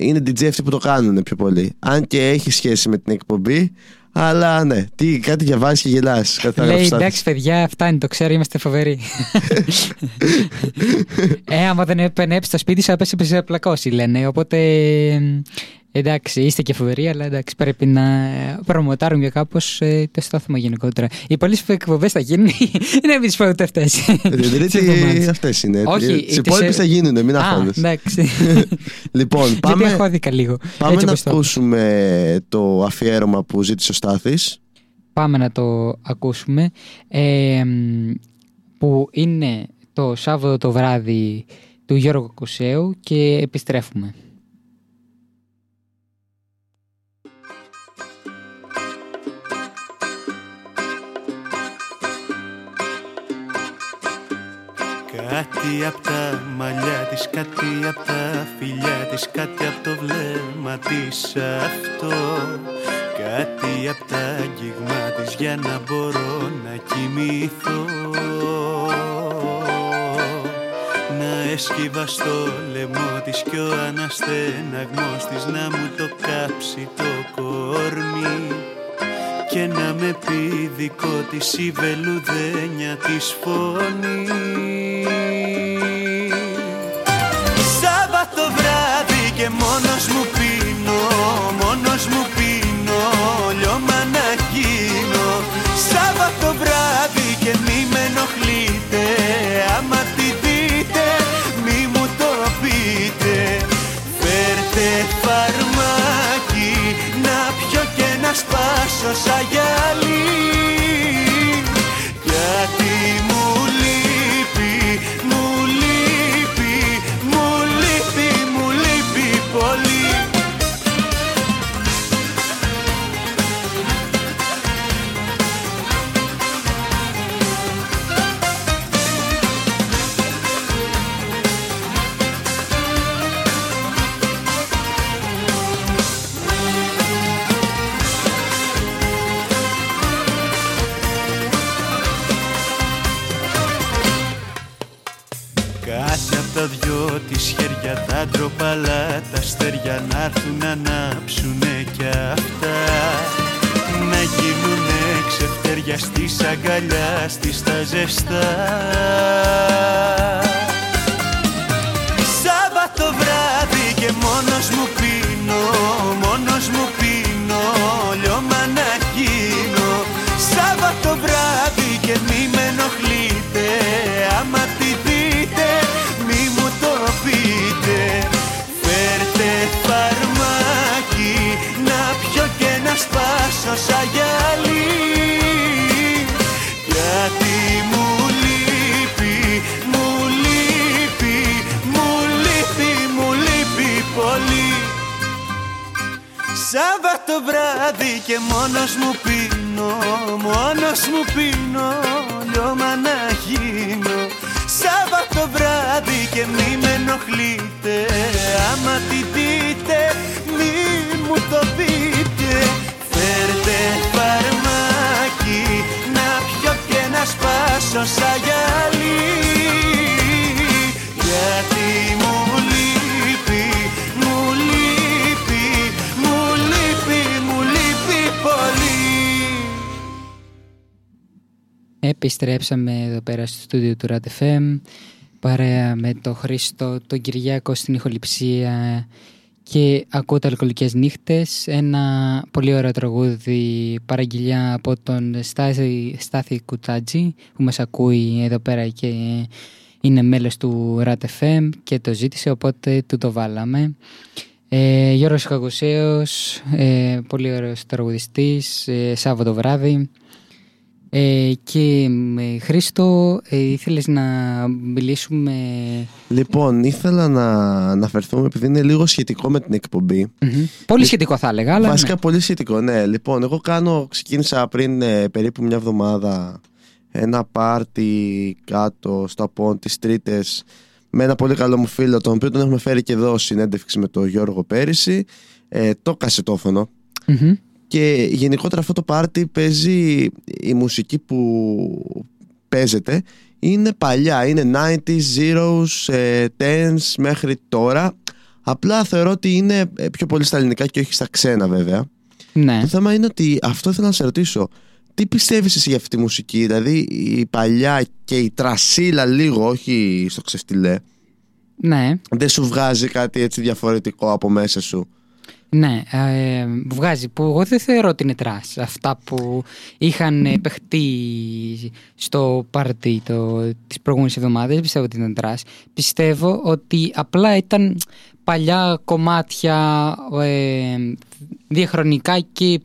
είναι DJ αυτοί που το κάνουν πιο πολύ. Αν και έχει σχέση με την εκπομπή, αλλά ναι, τι, κάτι διαβάζεις και γελάς. Κάτι θα Λέει γράψεις εντάξει, παιδιά, φτάνει, το ξέρω, είμαστε φοβεροί. ε, άμα δεν επενέψει το σπίτι σου, θα πέσει σε πλακώσει, λένε. Οπότε εντάξει, είστε και φοβεροί, αλλά εντάξει, πρέπει να προμοτάρουμε για κάπως ε, το στάθμα γενικότερα. Οι πολλές εκπομπές θα γίνουν, είναι εμείς πρώτα αυτές. Την τρίτη αυτές είναι. Όχι, Τις τις υπόλοιπες σε- θα γίνουν, μην Α, αγχώνεσαι. εντάξει. Λοιπόν, Γιατί πάμε, αχώθηκα λίγο. πάμε Έτσι να όπως το- ακούσουμε το αφιέρωμα που ζήτησε ο Στάθης. Πάμε να το ακούσουμε. Ε, μ, που είναι το Σάββατο το βράδυ του Γιώργου Κουσέου και επιστρέφουμε. Κάτι απ' τα μαλλιά της, κάτι απ' τα φιλιά της Κάτι απ' το βλέμμα της. Αυτό Κάτι απ' τα αγγίγμα της για να μπορώ να κοιμηθώ. Να έσκυβα στο λαιμό της κι ο αναστεναγμός της Να μου το κάψει το κορμί και να με πει δικό της η βελουδένια της φωνή Σάββατο βράδυ και μόνος μου πίνω, μόνος μου πίνω, λιώμα να γίνω. Σάββατο βράδυ και μη με ενοχλείτε, άμα τη δείτε μη μου το πείτε. Φέρτε φαρμάκι να πιω και να σπάσω σαν γυαλί Επιστρέψαμε εδώ πέρα στο στούντιο του RADFM παρέα με τον Χρήστο, τον Κυριάκο στην ηχοληψία και ακούω τα αλκοολικές νύχτες ένα πολύ ωραίο τραγούδι παραγγελιά από τον Στάθη, Στάθη Κουτάτζη που μας ακούει εδώ πέρα και είναι μέλος του RADFM και το ζήτησε οπότε του το βάλαμε. Ε, Γιώργος Καγουσέος, ε, πολύ ωραίος τραγουδιστής, ε, Σάββατο βράδυ ε, και με Χρήστο ε, ήθελες να μιλήσουμε; Λοιπόν, ήθελα να αναφερθούμε επειδή είναι λίγο σχετικό με την εκπομπή. Μμμ. Πολύ σχετικό θα έλεγα αλλά Βασικά ναι. πολύ σχετικό, ναι. Λοιπόν, εγώ κάνω, ξεκίνησα πριν ε, περίπου μια εβδομάδα ένα πάρτι κάτω στο Απόν τις Τρίτες με ένα πολύ καλό μου φίλο, τον οποίο τον έχουμε φέρει και εδώ συνέντευξη με τον Γιώργο πέρυσι, ε, το κασετόφωνο. Μμμ. Και γενικότερα αυτό το πάρτι παίζει η μουσική που παίζεται είναι παλιά, είναι 90s, zeros, ε, tens μέχρι τώρα. Απλά θεωρώ ότι είναι ε, πιο πολύ στα ελληνικά και όχι στα ξένα βέβαια. Ναι. Το θέμα είναι ότι αυτό ήθελα να σε ρωτήσω. Τι πιστεύεις εσύ για αυτή τη μουσική, δηλαδή η παλιά και η τρασίλα λίγο, όχι στο ξεφτιλέ, ναι, δεν σου βγάζει κάτι έτσι διαφορετικό από μέσα σου; Ναι, ε, βγάζει που εγώ δεν θεωρώ ότι είναι trash. Αυτά που είχαν ε, παιχτεί στο πάρτι το, τις προηγούμενες εβδομάδες δεν πιστεύω ότι ήταν trash. Πιστεύω ότι απλά ήταν παλιά κομμάτια ε, διαχρονικά και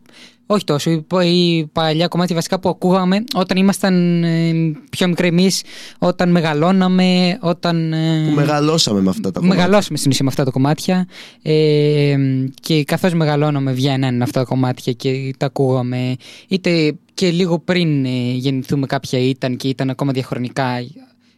όχι τόσο, οι- οι παλιά κομμάτια βασικά που ακούγαμε όταν ήμασταν ε, πιο μικροί εμείς, όταν μεγαλώναμε, όταν... ε, Που μεγαλώσαμε με αυτά τα κομμάτια. μεγαλώσαμε στην ουσία με αυτά τα κομμάτια ε, και καθώς μεγαλώναμε βγαίναν αυτά τα κομμάτια και τα ακούγαμε είτε και λίγο πριν ε, γεννηθούμε κάποια ήταν και ήταν ακόμα διαχρονικά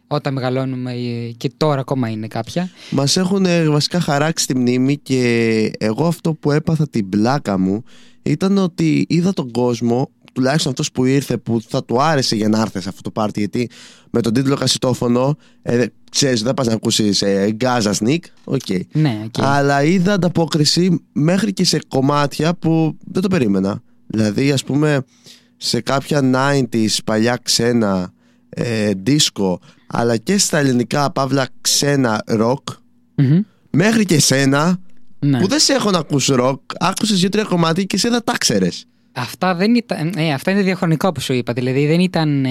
όταν μεγαλώνουμε ε, και τώρα ακόμα είναι κάποια. Μας έχουν ε, βασικά χαράξει τη μνήμη και εγώ αυτό που έπαθα την πλάκα μου ήταν ότι είδα τον κόσμο, τουλάχιστον αυτός που ήρθε που θα του άρεσε για να έρθει σε αυτό το πάρτι γιατί με τον τίτλο κασετόφωνο ε, ξέρεις δεν πας να ακούσεις ε, Γκάζα Snik, OK. Ναι, οκ. Αλλά είδα ανταπόκριση μέχρι και σε κομμάτια που δεν το περίμενα. Δηλαδή, ας πούμε, σε κάποια 90s παλιά ξένα ε, disco, αλλά και στα ελληνικά παύλα ξένα rock, Μμμ. μέχρι και σένα Ναι. που δεν σε έχω να ακούσει rock, άκουσες δύο-τρία κομμάτια και εσύ δεν τα ξέρεις. Αυτά δεν ήταν. Ε, αυτά είναι διαχρονικό που σου είπα. Δηλαδή δεν ήταν ε,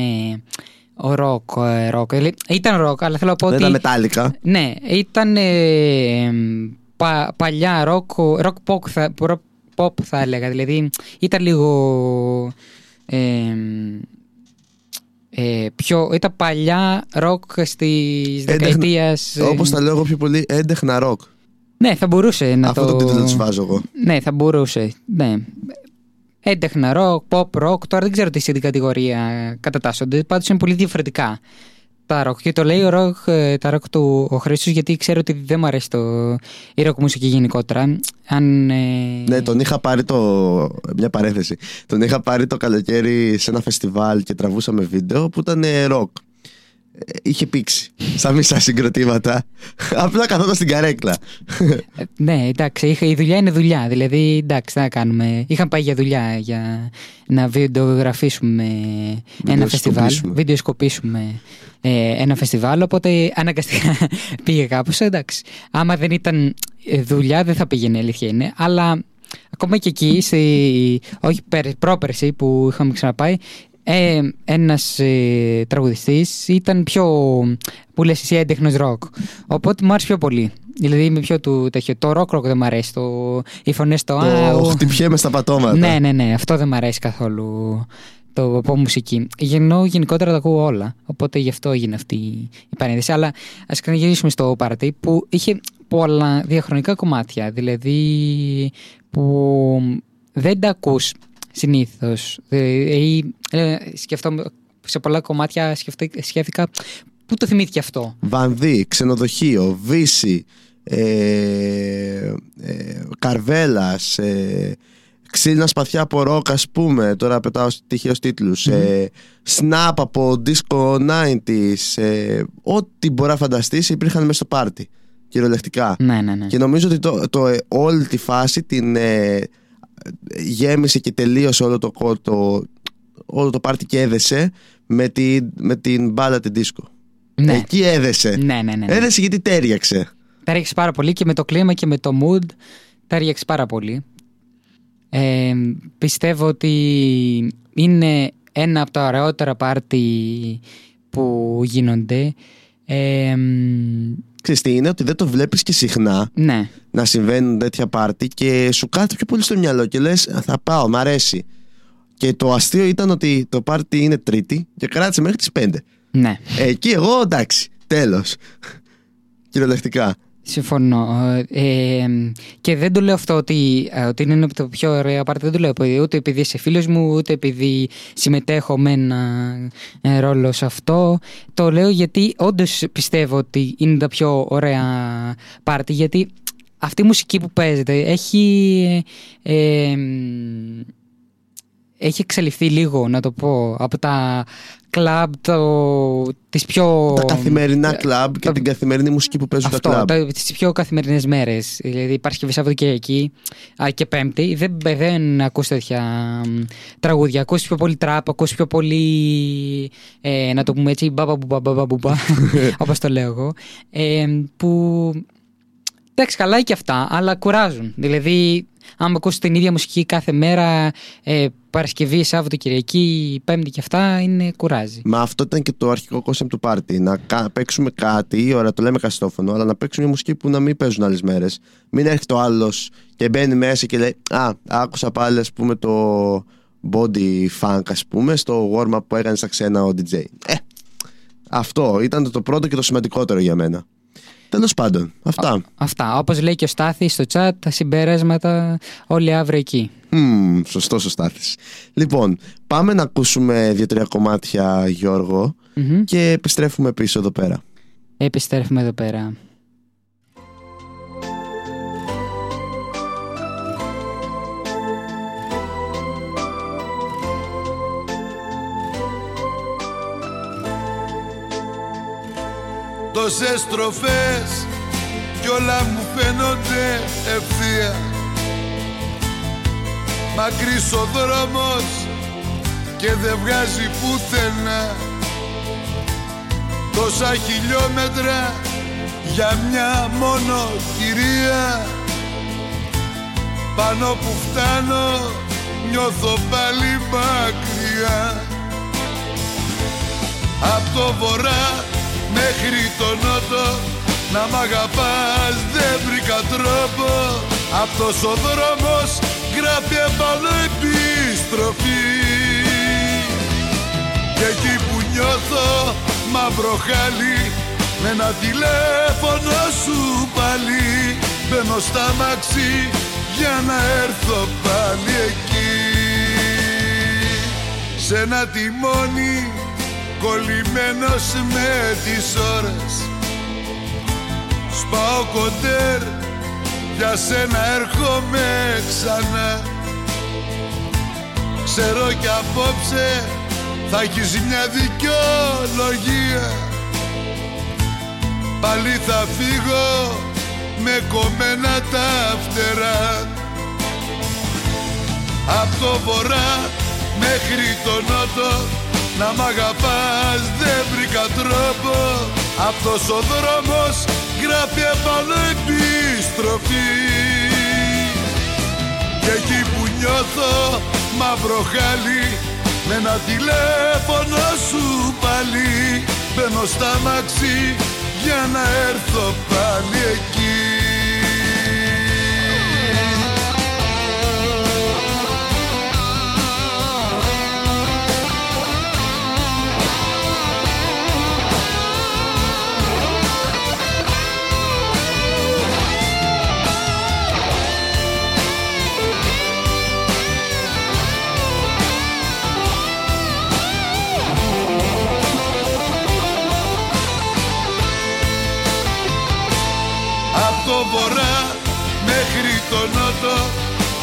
ο ροκ. Ε, ροκ. Δηλαδή, ήταν ροκ, αλλά θέλω να πω Δεν ότι. ήταν Metallica. Ναι, ήταν ε, πα- παλιά ροκ, ροκ pop, θα, rock pop θα έλεγα. Δηλαδή ήταν λίγο ε, ε, πιο, ήταν παλιά ροκ στις Έντεχνα- δεκαετίας... ε, Όπως τα λέω εγώ πιο πολύ, έντεχνα rock. Ναι, θα μπορούσε να Αυτό το... το τίτλο τους βάζω εγώ. Ναι, θα μπορούσε. Ναι. Έντεχνα ροκ, pop rock. Τώρα δεν ξέρω τι σε την κατηγορία κατατάσσονται. Πάντως είναι πολύ διαφορετικά τα ροκ. Και το λέει ο ροκ, ε, τα ροκ του ο Χρήστος γιατί ξέρω ότι δεν μου αρέσει το, η ροκ μουσική γενικότερα. Αν, ε, Ναι, τον είχα πάρει το. Μια παρένθεση. Τον είχα πάρει το καλοκαίρι σε ένα φεστιβάλ και τραβούσαμε βίντεο που ήταν ε, ροκ. Ε, Είχε πήξει. Σαν μισά συγκροτήματα. Απλά καθόταν στην καρέκλα. ε, ναι, εντάξει, είχα, η δουλειά είναι δουλειά. Δηλαδή, εντάξει, τι να κάνουμε. Είχαμε πάει για δουλειά για να βιντεογραφήσουμε ένα φεστιβάλ. Βιντεοσκοπήσουμε. Βιντεοσκοπήσουμε ε, ένα φεστιβάλ. Οπότε αναγκαστικά πήγε κάπως. Εντάξει. Άμα δεν ήταν ε, δουλειά, δεν θα πήγαινε, αλήθεια είναι. Αλλά ακόμα και εκεί, στη, όχι πέρ- πρόπερση που είχαμε ξαναπάει, ε, ένας ε, τραγουδιστής ήταν πιο που λες εσύ έντεχνος ροκ οπότε μου άρεσε πιο πολύ δηλαδή είμαι πιο του τέτοιο το ροκ ροκ δεν μου αρέσει το, οι φωνές το, «Α, Το ο». χτυπιέμαι στα πατώματα. ναι ναι ναι αυτό δεν μου αρέσει καθόλου το από μουσική ενώ γενικότερα τα ακούω όλα οπότε γι' αυτό έγινε αυτή η παρένθεση αλλά ας ξαναγυρίσουμε στο πάρτι που είχε πολλά διαχρονικά κομμάτια δηλαδή που δεν τα ακούς συνήθως. Ε, ή ε, σκεφτόμαι σε πολλά κομμάτια σκεφτεί- σκέφτηκα πού το θυμήθηκε αυτό; Βανδύ, ξενοδοχείο, Βύση, ε, ε, Καρβέλας, ε, Ξύλινα σπαθιά από ροκ ας πούμε. Τώρα πετάω τυχαίους τίτλους. Ε, Snap από Disco 90s ε, Ό,τι μπορεί να φανταστείς υπήρχαν μέσα στο πάρτι Κυριολεκτικά. Ναι ναι ναι. Και νομίζω ότι το, το, ε, όλη τη φάση την ε, γέμισε και τελείωσε όλο το, κο- το, όλο το πάρτι και έδεσε με, τη, με την μπάλα την δίσκο. ναι. Εκεί έδεσε. ναι ναι ναι, ναι. Έδεσε γιατί τέριαξε. Τέριαξε πάρα πολύ και με το κλίμα και με το mood τέριαξε πάρα πολύ. Ε, πιστεύω ότι είναι ένα από τα ωραιότερα πάρτι που γίνονται. Ε, Ξέρεις τι είναι, ότι δεν το βλέπεις και συχνά ναι, να συμβαίνουν τέτοια πάρτι και σου κάθεται πιο πολύ στο μυαλό και λες «Α, θα πάω, μ' αρέσει. Και το αστείο ήταν ότι το πάρτι είναι τρίτη και κράτησε μέχρι τις 5. ναι, Εκεί εγώ εντάξει, τέλος. Κυριολεκτικά. Συμφωνώ. Ε, και δεν το λέω αυτό ότι, ε, ότι είναι από τα πιο ωραία πάρτι. Δεν το λέω επειδή- ούτε επειδή είσαι φίλος μου, ούτε επειδή συμμετέχω με ένα ε, ρόλο σε αυτό. Το λέω γιατί όντως πιστεύω ότι είναι τα πιο ωραία πάρτι. Γιατί αυτή η μουσική που παίζεται έχει. ε, έχει εξελιχθεί λίγο, να το πω, από τα κλαμπ, το, τις πιο... Τα καθημερινά κλαμπ και τα- την καθημερινή μουσική που παίζουν τα Αυτό, κλαμπ. τα, τις πιο καθημερινές μέρες. Δηλαδή Παρασκευή, Σαββατοκύριακη α, και Πέμπτη. Δεν, δεν ακούς τέτοια μ, τραγούδια. Ακούς πιο πολύ τραπ, ακούς πιο πολύ, ε, να το πούμε έτσι, μπαμπα μπουμπα μπαμπα μπουμπα, όπως το λέω εγώ. Ε, που, εντάξει, καλά και αυτά, αλλά κουράζουν. Δηλαδή, άμα ακούσεις την ίδια μουσική κάθε μέρα, ε, Παρασκευή, Σάββατο, Κυριακή, Πέμπτη και αυτά, είναι κουράζει. Μα αυτό ήταν και το αρχικό concept του πάρτι. Να κα- παίξουμε κάτι, ώρα το λέμε καστόφωνο, αλλά να παίξουμε μια μουσική που να μην παίζουν άλλες μέρες. Μην έρχεται ο άλλος και μπαίνει μέσα και λέει Α, άκουσα πάλι, ας πούμε, το body funk, ας πούμε, στο warm-up που έκανε στα ξένα ο DJ. Ε, αυτό ήταν το πρώτο και το σημαντικότερο για μένα. Τέλος πάντων, αυτά. Αυτά. Όπως λέει και ο Στάθης στο chat, τα συμπεράσματα όλοι αύριο εκεί. Μμμ, σωστό ο Στάθης. Λοιπόν, πάμε να ακούσουμε δύο-τρία κομμάτια, Γιώργο. Μμμ. και επιστρέφουμε πίσω εδώ πέρα. Επιστρέφουμε εδώ πέρα. Τόσες στροφές κι όλα μου φαίνονται ευθεία. Μακρύς ο δρόμος και δεν βγάζει πουθενά. Τόσα χιλιόμετρα για μια μόνο κυρία. Πάνω που φτάνω νιώθω πάλι μακριά. Απ' το βορρά μέχρι το νότο Να μ' αγαπάς δεν βρήκα τρόπο. Αυτός ο δρόμος γράφει επάνω επιστροφή. Και εκεί που νιώθω μαύρο χάλι Με ένα τηλέφωνο σου πάλι. Μπαίνω στα μαξί για να έρθω πάλι εκεί. Σε ένα τιμόνι κολλημένος με τις ώρες. Σπάω κοντέρ για σένα έρχομαι ξανά. Ξέρω κι απόψε θα έχεις μια δικαιολογία. Πάλι θα φύγω με κομμένα τα φτερά. Απ' το βορρά μέχρι το νότο να μ' αγαπάς δεν βρήκα τρόπο. Αυτός ο δρόμος γράφει επάνω επιστροφή Και εκεί που νιώθω μαύρο χάλι Με ένα τηλέφωνο σου πάλι. Μπαίνω στα μαξί για να έρθω πάλι εκεί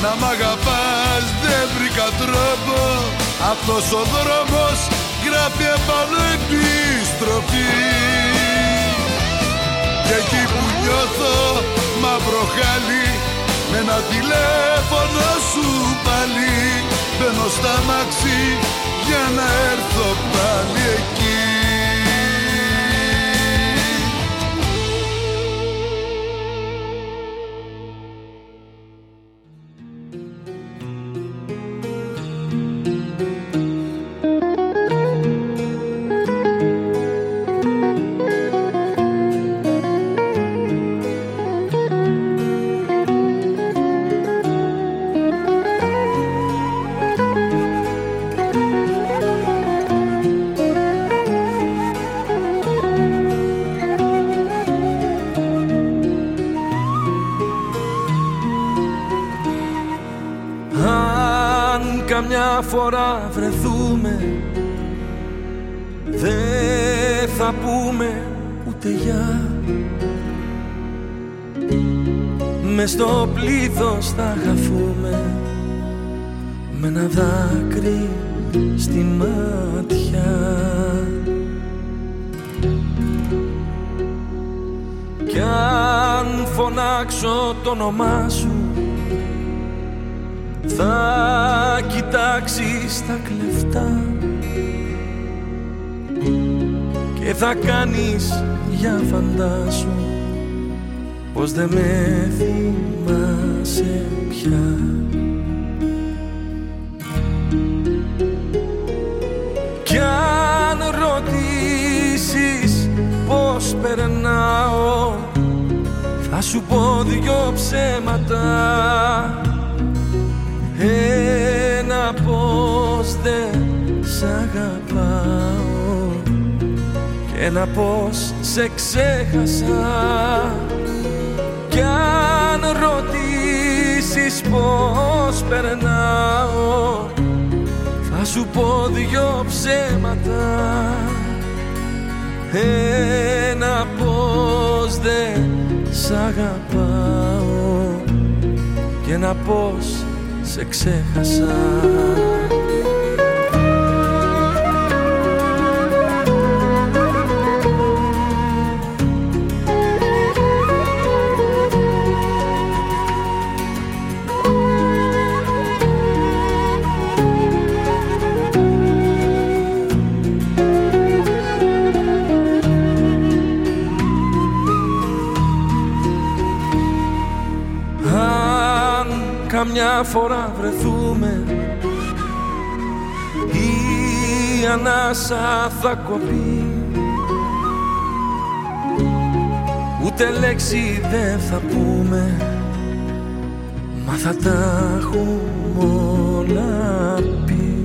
Να μ' αγαπάς δεν βρήκα τρόπο. Αυτός ο δρόμος γράφει επάνω επιστροφή Και εκεί που νιώθω μαύρο χάλι Με ένα τηλέφωνο σου πάλι. Μπαίνω στα μαξί για να έρθω πάλι εκεί φορά βρεθούμε. Δεν θα πούμε ούτε γεια μες στο πλήθος θα χαθούμε. Με ένα δάκρυ στη μάτια. Κι αν φωνάξω το όνομά σου θα κοιτάξεις τα κλεφτά. Και θα κάνεις για φαντάσου πως δεν με θυμάσαι πια. Κι αν ρωτήσεις πως περνάω θα σου πω δυο ψέματα ένα πως σε ξέχασα. Κι αν ρωτήσεις πως περνάω θα σου πω δυο ψέματα. Ένα πως δεν σ' αγαπάω. Και ένα πως σε ξέχασα καμιά φορά βρεθούμε. Η ανάσα θα κοπεί. Ούτε λέξη δεν θα πούμε. Μα θα τα έχουμε όλα πει.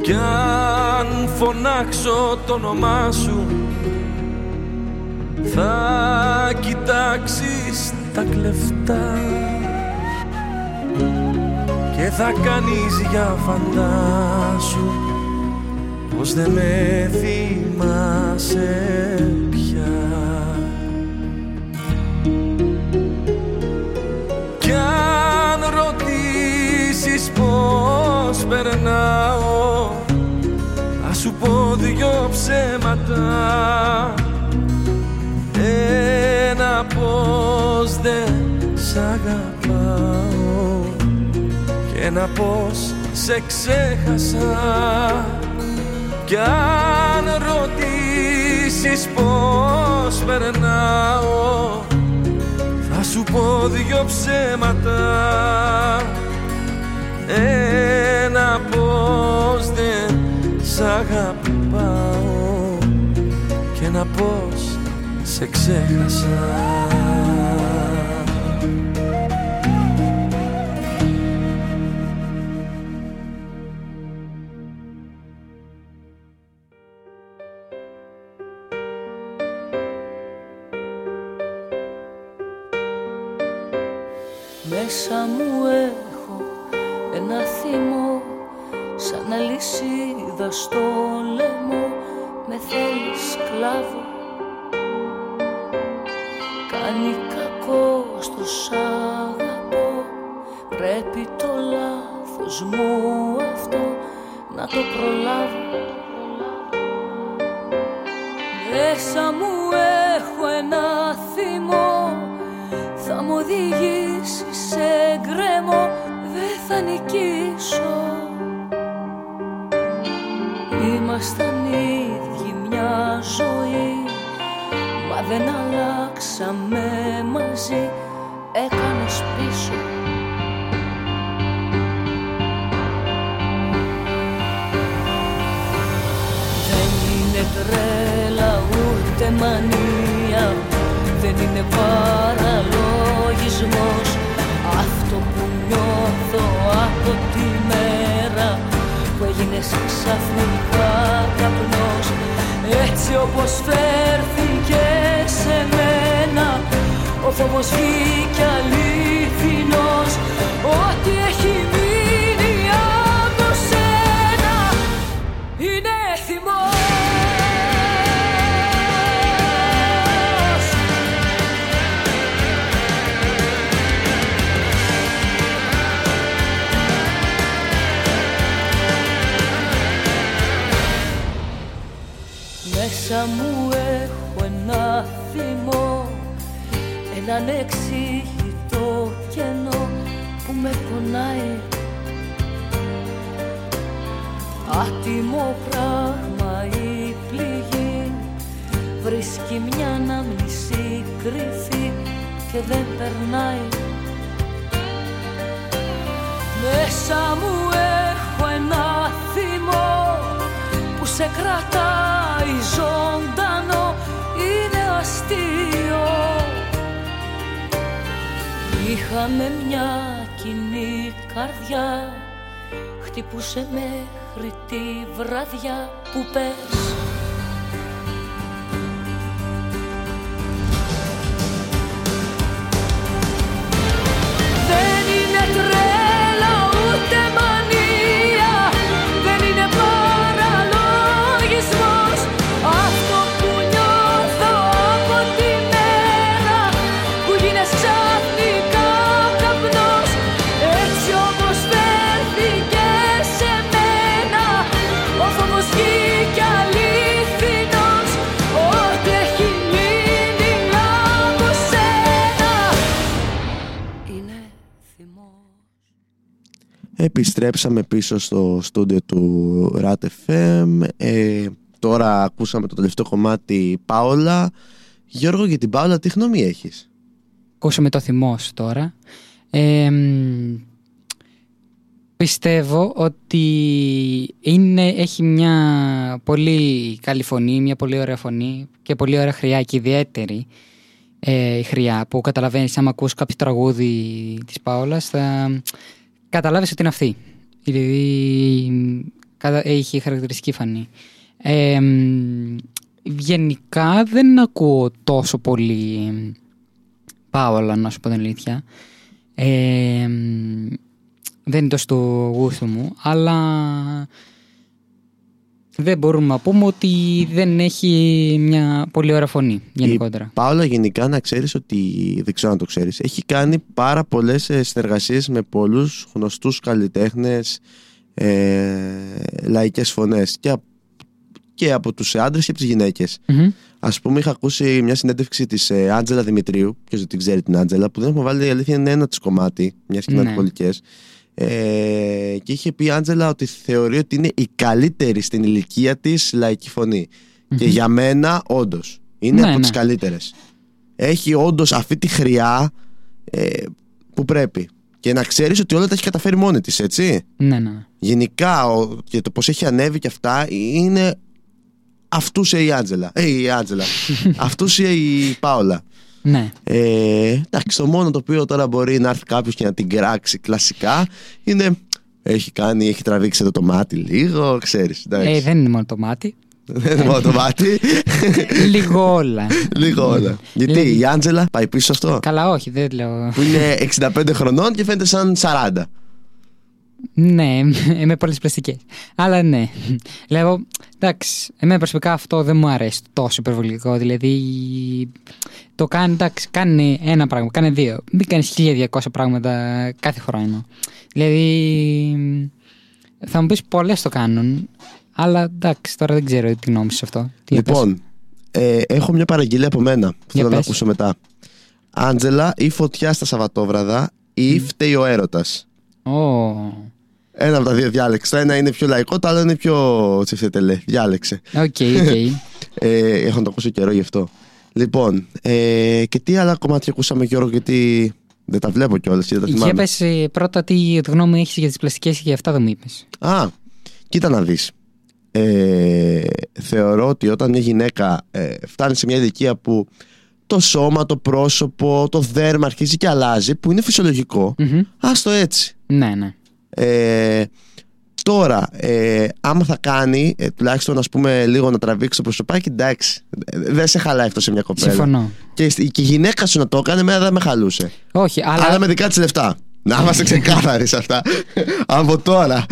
Κι αν φωνάξω το όνομά σου θα κοιτάξεις τα κλεφτά και θα κάνεις για φαντάσου πως δεν με θυμάσαι πια. Κι αν ρωτήσεις πως περνάω θα σου πω δυο ψέματα ένα πως δεν σ' αγαπάω. Και ένα πως σε ξέχασα. Κι αν ρωτήσεις πως περνάω θα σου πω δυο ψέματα. Ένα πως δεν σ' αγαπάω. Και ένα πως σε ξέχασα Επιστρέψαμε πίσω στο στούντιο του RAT FM. Ε, τώρα ακούσαμε το τελευταίο κομμάτι Πάολα. Γιώργο, για την Πάολα τι γνώμη έχεις; Ακούσαμε το θυμός τώρα. Ε, πιστεύω ότι είναι, έχει μια πολύ καλή φωνή, μια πολύ ωραία φωνή και πολύ ωραία χρειά και ιδιαίτερη ε, χρειά που καταλαβαίνεις άμα ακούς κάποιο τραγούδι της Πάολας θα καταλάβεις ότι είναι αυτή. Δηλαδή έχει χαρακτηριστική φωνή. Ε, γενικά δεν ακούω τόσο πολύ Πάολα να σου πω την αλήθεια. Ε, δεν είναι τόσο το γούστο μου, αλλά δεν μπορούμε να πούμε ότι δεν έχει μια πολύ ωραία φωνή γενικότερα. Η Πάολα γενικά να ξέρεις ότι, δεν ξέρω αν το ξέρεις, έχει κάνει πάρα πολλές ε, συνεργασίες με πολλούς γνωστούς καλλιτέχνες, ε, λαϊκές φωνές και, και από τους άντρες και από τις γυναικες Ας πούμε είχα ακούσει μια συνέντευξη της ε, Άντζελα Δημητρίου, ποιος δεν την ξέρει την Άντζελα, που δεν έχουμε βάλει η αλήθεια είναι ένα της κομμάτι, μιας και είναι ε, και είχε πει η Άντζελα ότι θεωρεί ότι είναι η καλύτερη στην ηλικία της λαϊκή Και για μένα, όντως, είναι ναι, από ναι. τι καλύτερες. Έχει όντως αυτή τη χρειά ε, που πρέπει. Και να ξέρεις ότι όλα τα έχει καταφέρει μόνη της, έτσι. Ναι, ναι. Γενικά, ο, και το πώς έχει ανέβει και αυτά είναι. Αυτούσε η Άντζελα. Ε, η Άντζελα. αυτούσε η Πάολα. Ναι. Ε, εντάξει, το μόνο το οποίο τώρα μπορεί να έρθει κάποιος και να την κράξει κλασικά είναι. Έχει κάνει, έχει τραβήξει εδώ το μάτι λίγο, ξέρεις. Ε, δεν είναι μόνο το μάτι. Δεν είναι μόνο το μάτι. λίγο όλα. λίγο όλα. Γιατί η Άντζελα πάει πίσω αυτό; Καλά, όχι, δεν λέω. Που είναι 65 χρονών και φαίνεται σαν 40. Ναι, με πολλέ πλαστικέ. Αλλά ναι. Λέω, εντάξει, εμένα προσωπικά αυτό δεν μου αρέσει τόσο υπερβολικό. Δηλαδή, το κάνει, εντάξει, κάνει ένα πράγμα, κάνει δύο. Μην κάνεις 1200 πράγματα κάθε χρόνο. Δηλαδή, θα μου πεις πολλές το κάνουν. Αλλά εντάξει, τώρα δεν ξέρω τι γνώμη σε αυτό. Τι λοιπόν, ε, έχω μια παραγγελία από μένα που θέλω να ακούσω μετά. Άντζελα ή φωτιά στα Σαββατόβραδα ή φταίει ο έρωτας. Oh. Ένα από τα δύο διάλεξε. Το ένα είναι πιο λαϊκό, το άλλο είναι πιο τσιφτετελέ. Διάλεξε. OK, okay, okay. ε, έχω να το ακούσω καιρό γι' αυτό. Λοιπόν, ε, και τι άλλα κομμάτια ακούσαμε, Γιώργο, γιατί δεν τα βλέπω κιόλας. Για πες ε, πρώτα τι γνώμη έχεις για τις πλαστικές και για αυτά δεν μου είπες. Α, κοίτα να δεις. Ε, θεωρώ ότι όταν μια γυναίκα ε, φτάνει σε μια ηλικία που το σώμα, το πρόσωπο, το δέρμα αρχίζει και αλλάζει, που είναι φυσιολογικό, mm-hmm. άστο έτσι. Ναι, ναι. Ε, τώρα, ε, άμα θα κάνει, ε, τουλάχιστον ας πούμε λίγο να τραβήξει το προσωπάκι, εντάξει, δεν σε χαλάει αυτό σε μια κοπέλα. Συμφωνώ. Και, και η γυναίκα σου να το έκανε, εμένα δεν με χαλούσε. Όχι, αλλά. Αλλά με δικά της λεφτά. Να είμαστε ξεκάθαροι σε αυτά. Από τώρα.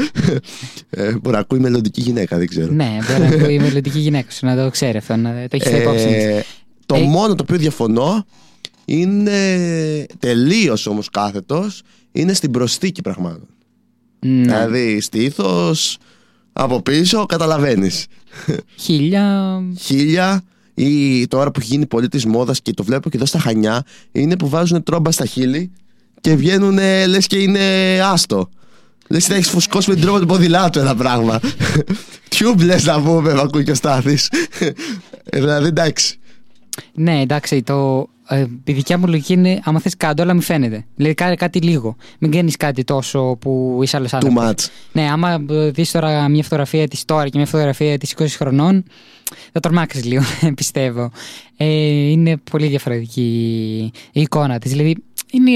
Ε, μπορεί να ακούει μελλοντική γυναίκα, δεν ξέρω. Ναι, μπορεί να ακούει μελλοντική γυναίκα σου, να το ξέρει αυτό, να το έχεις ε, υπόψη. Το ε... μόνο το οποίο διαφωνώ είναι τελείως όμως κάθετος, είναι στην προσθήκη πραγμάτων. Ναι. Δηλαδή στήθος από πίσω καταλαβαίνεις. Χίλια. Χίλια ή τώρα που έχει γίνει πολύ της μόδας και το βλέπω και εδώ στα Χανιά είναι που βάζουν τρόμπα στα χείλη και βγαίνουν λες και είναι άστο. Λες και έχεις φουσκώσει με την τρόμπα του ποδηλάτου ένα πράγμα. Τιούμπ λε να πούμε, με ακούει και ο Στάθης. Ε, δηλαδή εντάξει. Ναι, εντάξει, το, ε, η δικιά μου λογική είναι άμα θες κάτω, αλλά μην φαίνεται. Δηλαδή κάνε κάτι λίγο. Μην κάνει κάτι τόσο που είσαι άλλος άνθρωπος. Too much. Ναι, άμα δεις τώρα μια φωτογραφία της τώρα και μια φωτογραφία της 20 χρονών, θα τρομάξεις λίγο, πιστεύω. Ε, είναι πολύ διαφορετική η εικόνα της. Δηλαδή είναι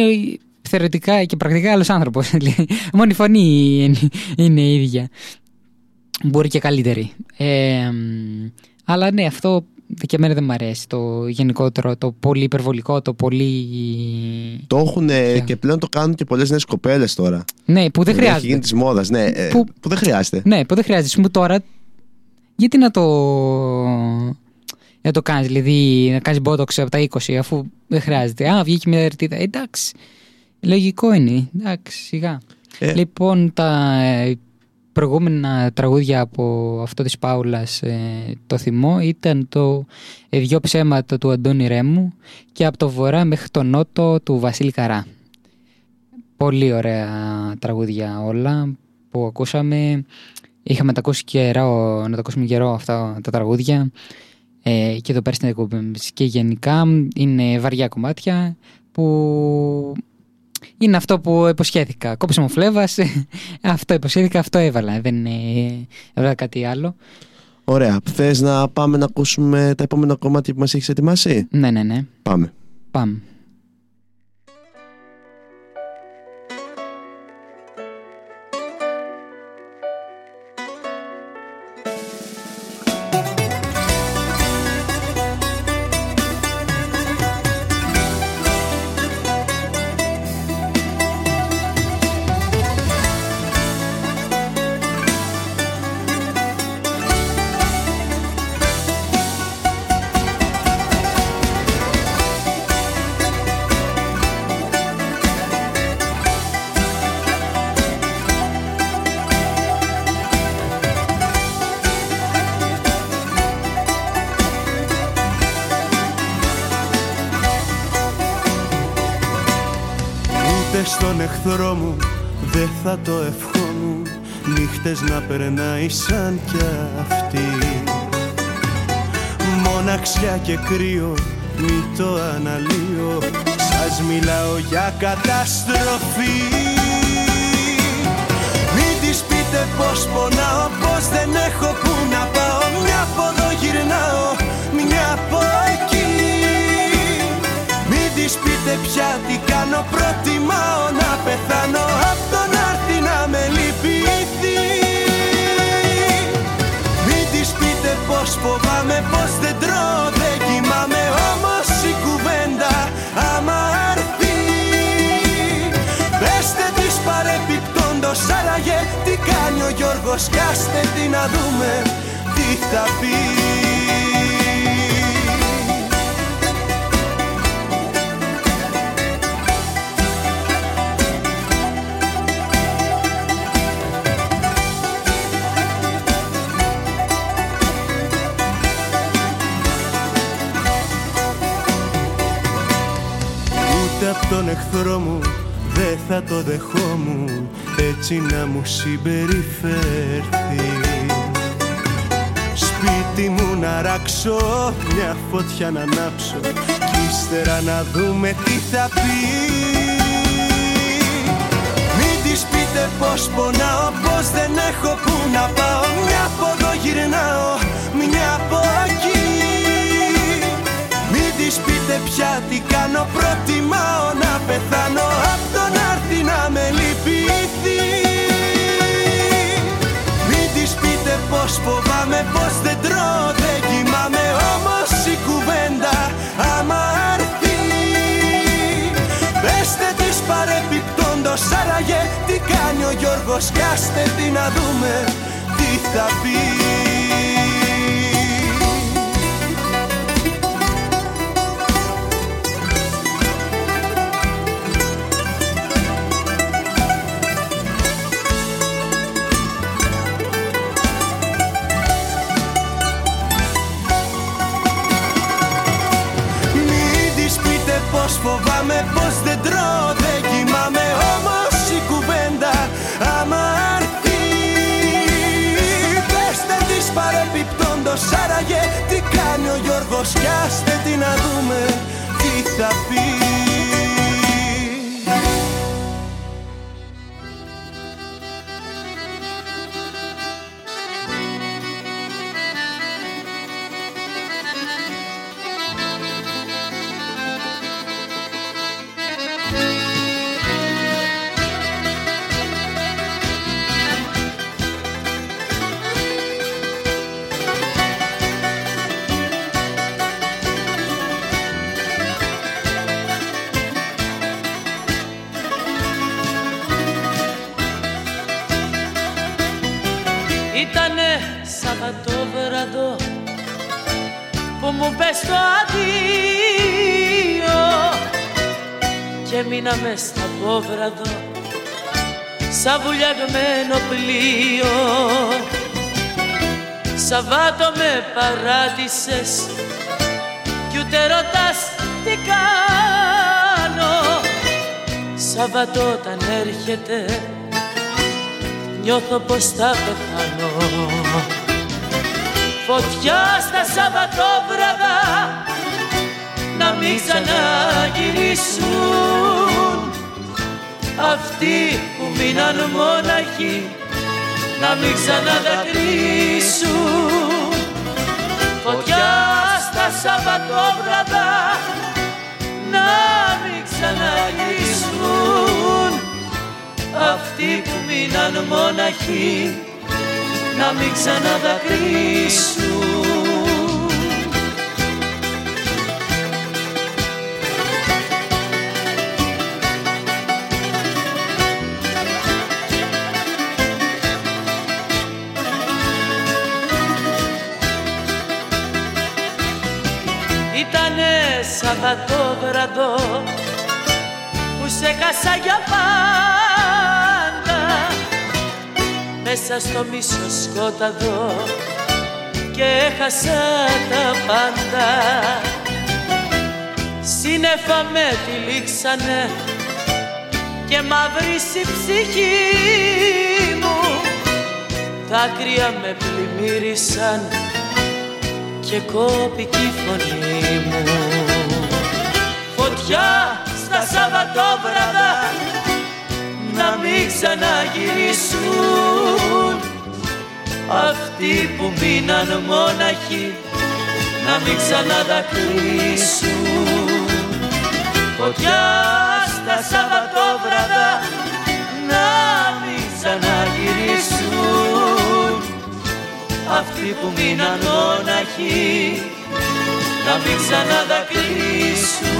θεωρητικά και πρακτικά άλλος άνθρωπος. Δηλαδή, μόνο η φωνή είναι, είναι ίδια. Μπορεί και καλύτερη. Ε, αλλά ναι, αυτό και εμένα δεν μου αρέσει το γενικότερο, το πολύ υπερβολικό, το πολύ. Το έχουν και πλέον το κάνουν και πολλές νέες κοπέλες τώρα. Ναι, που δεν χρειάζεται. Έχει γίνει της μόδας, ναι. Ε, που... που... δεν χρειάζεται. Ναι, που δεν χρειάζεται. Μου τώρα. Γιατί να το. Να το κάνεις, δηλαδή να κάνεις μπότοξ από τα 20 αφού δεν χρειάζεται. Α, βγήκε μια ερτίδα. Εντάξει. Λογικό είναι. Εντάξει, σιγά. Ε... Λοιπόν, τα προηγούμενα τραγούδια από αυτό της Πάουλας ε, το θυμό ήταν το ε, «Δυο ψέματα» του Αντώνη Ρέμου και από το βορρά μέχρι το νότο του Βασίλη Καρά. πολύ ωραία τραγούδια όλα που ακούσαμε. Είχαμε τα ακούσει καιρό, να τα ακούσουμε καιρό αυτά τα τραγούδια. Ε, και εδώ πέρα στην εκπομπή Και γενικά είναι βαριά κομμάτια που είναι αυτό που υποσχέθηκα. Κόψε μου φλέβας, αυτό υποσχέθηκα, αυτό έβαλα. Δεν έβαλα κάτι άλλο. Ωραία. Θες να πάμε να ακούσουμε τα επόμενα κομμάτια που μας έχεις ετοιμάσει; Ναι, ναι, ναι. Πάμε. Πάμε. Περνάει σαν κι αυτή. Μοναξιά και κρύο μη το αναλύω. Σας μιλάω για καταστροφή. Μην της πείτε πως πονάω πως δεν έχω που να πάω. Μια από εδώ γυρνάω μια από εκεί. Μην της πείτε πια τι κάνω προτιμάω να πεθάνω. Απ' το να έρθει να με λυπηθεί πως φοβάμαι πως δεν τρώω δεν κοιμάμαι όμως η κουβέντα άμα έρθει. Πεστε της παρεπιπτόντος άραγε τι κάνει ο Γιώργος κάστε τι να δούμε τι θα πει εχθρό μου δεν θα το δεχόμουν έτσι να μου συμπεριφέρθει. Σπίτι μου να ράξω, μια φωτιά να ανάψω κι ύστερα να δούμε τι θα πει. Μην της πείτε πως πονάω, πως δεν έχω που να πάω. Μια από εδώ γυρνάω, μια από εκεί Μην της πείτε πια τι κάνω, προτιμάω να πεθάνω. Απ' το να έρθει να με λυπηθεί. Μην της πείτε πως φοβάμαι, πως δεν τρώω, δεν κοιμάμαι. Όμως η κουβέντα άμα έρθει. Πεστε της παρεπιπτόντος άραγε τι κάνει ο Γιώργος. Κάστε τι να δούμε τι θα πει στα πόβραδο σαν βουλιαγμένο πλοίο. Σαββάτο με παράτησες κι ούτε ρωτάς τι κάνω. Σαββατό όταν έρχεται νιώθω πως θα πεθάνω. Φωτιά στα Σαββατόβραδα να μην ξαναγυρίσουν αυτοί που μείναν μόναχοι να μην ξαναδακρύσουν Φωτιά στα Σαββατόβραδα να μην ξαναγυρίσουν. Αυτοί που μείναν μόναχοι να μην ξαναδακρύσουν Σαββατόβραδο που σε χάσα για πάντα. Μέσα στο μίσο σκόταδο και έχασα τα πάντα. Σύννεφα με τυλίξανε και μαύρισε η ψυχή μου. Δάκρυα με πλημμύρισαν και κόπηκε η φωνή μου φωτιά στα Σαββατόβραδα να μην ξαναγυρίσουν. Αυτοί που μείναν μόναχοι να μην ξαναδακρύσουν φωτιά στα Σαββατόβραδα να μην ξαναγυρίσουν. Αυτοί που μείναν μόναχοι να μην ξαναδακρύσουν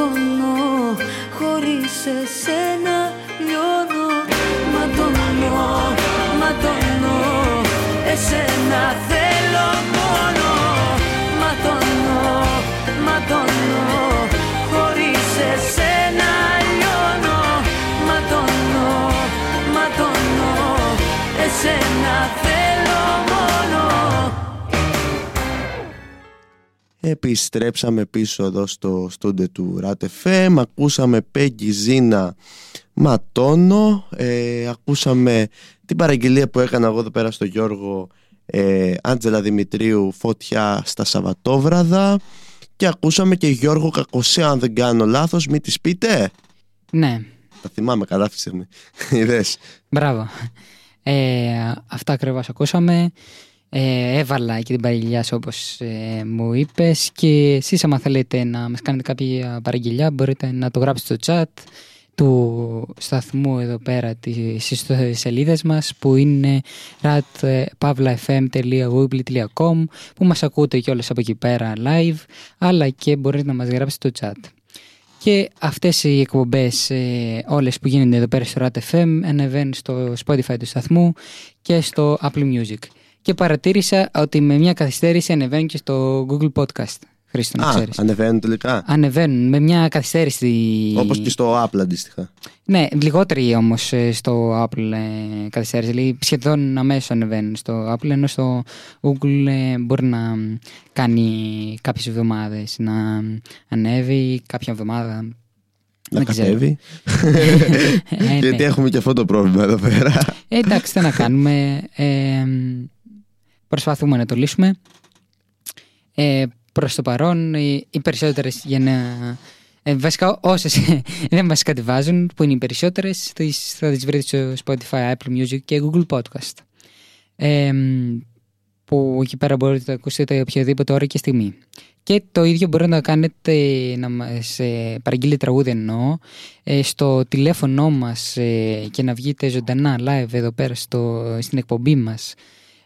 ματώνω Χωρίς εσένα λιώνω Ματώνω, ματώνω Εσένα θέλω μόνο. Ματώνω, ματώνω Χωρίς εσένα λιώνω Ματώνω, ματώνω Εσένα θέλω Επιστρέψαμε πίσω εδώ στο στούντε του RAT Ακούσαμε Πέγγι Ζήνα Ματώνο. Ε, Ακούσαμε την παραγγελία που έκανα εγώ εδώ πέρα στο Γιώργο ε, Άντζελα Δημητρίου Φωτιά στα Σαββατόβραδα. Και ακούσαμε και Γιώργο Κακοσέ αν δεν κάνω λάθος. Μη τις πείτε. Ναι, Τα θυμάμαι καλά αυτή τη στιγμή. Είδες. Μπράβο. Ε, αυτά ακριβώς ακούσαμε. Ε, έβαλα και την παραγγελιά σου όπως ε, μου είπες και εσείς άμα θέλετε να μας κάνετε κάποια παραγγελιά μπορείτε να το γράψετε στο chat του σταθμού εδώ πέρα τις σελίδες μας που είναι ratpavlafm.weebly.com που μας ακούτε κιόλας από εκεί πέρα live αλλά και μπορείτε να μας γράψετε στο chat. Και αυτές οι εκπομπές ε, όλες που γίνονται εδώ πέρα στο RAT.FM ανεβαίνουν στο Spotify του σταθμού και στο Apple Music. Και παρατήρησα ότι με μια καθυστέρηση ανεβαίνουν και στο Google Podcast. Χρήστο, να Α, ξέρεις. ανεβαίνουν τελικά Ανεβαίνουν με μια καθυστέρηση. Όπως και στο Apple αντίστοιχα Ναι, λιγότεροι όμως στο Apple ε, καθυστέρηση. Δηλαδή σχεδόν αμέσως ανεβαίνουν στο Apple, ενώ στο Google ε, μπορεί να κάνει κάποιες εβδομάδες να ανέβει, κάποια εβδομάδα. Να δεν ξέρω. κατέβει Ε, ναι. Γιατί έχουμε και αυτό το πρόβλημα εδώ πέρα Ε, εντάξει, τι να κάνουμε. Ε, προσπαθούμε να το λύσουμε. Ε, προς το παρόν, οι, οι περισσότερες για να... Ε, βασικά όσες δεν μας κατεβάζουν, που είναι οι περισσότερες, τις, θα τις βρείτε στο Spotify, Apple Music και Google Podcast. Ε, που εκεί πέρα μπορείτε να το ακούσετε οποιαδήποτε ώρα και στιγμή. Και το ίδιο μπορείτε να κάνετε, να μας ε, παραγγείλετε τραγούδι εννοώ, ε, στο τηλέφωνο μας ε, και να βγείτε ζωντανά live εδώ πέρα στο, στην εκπομπή μας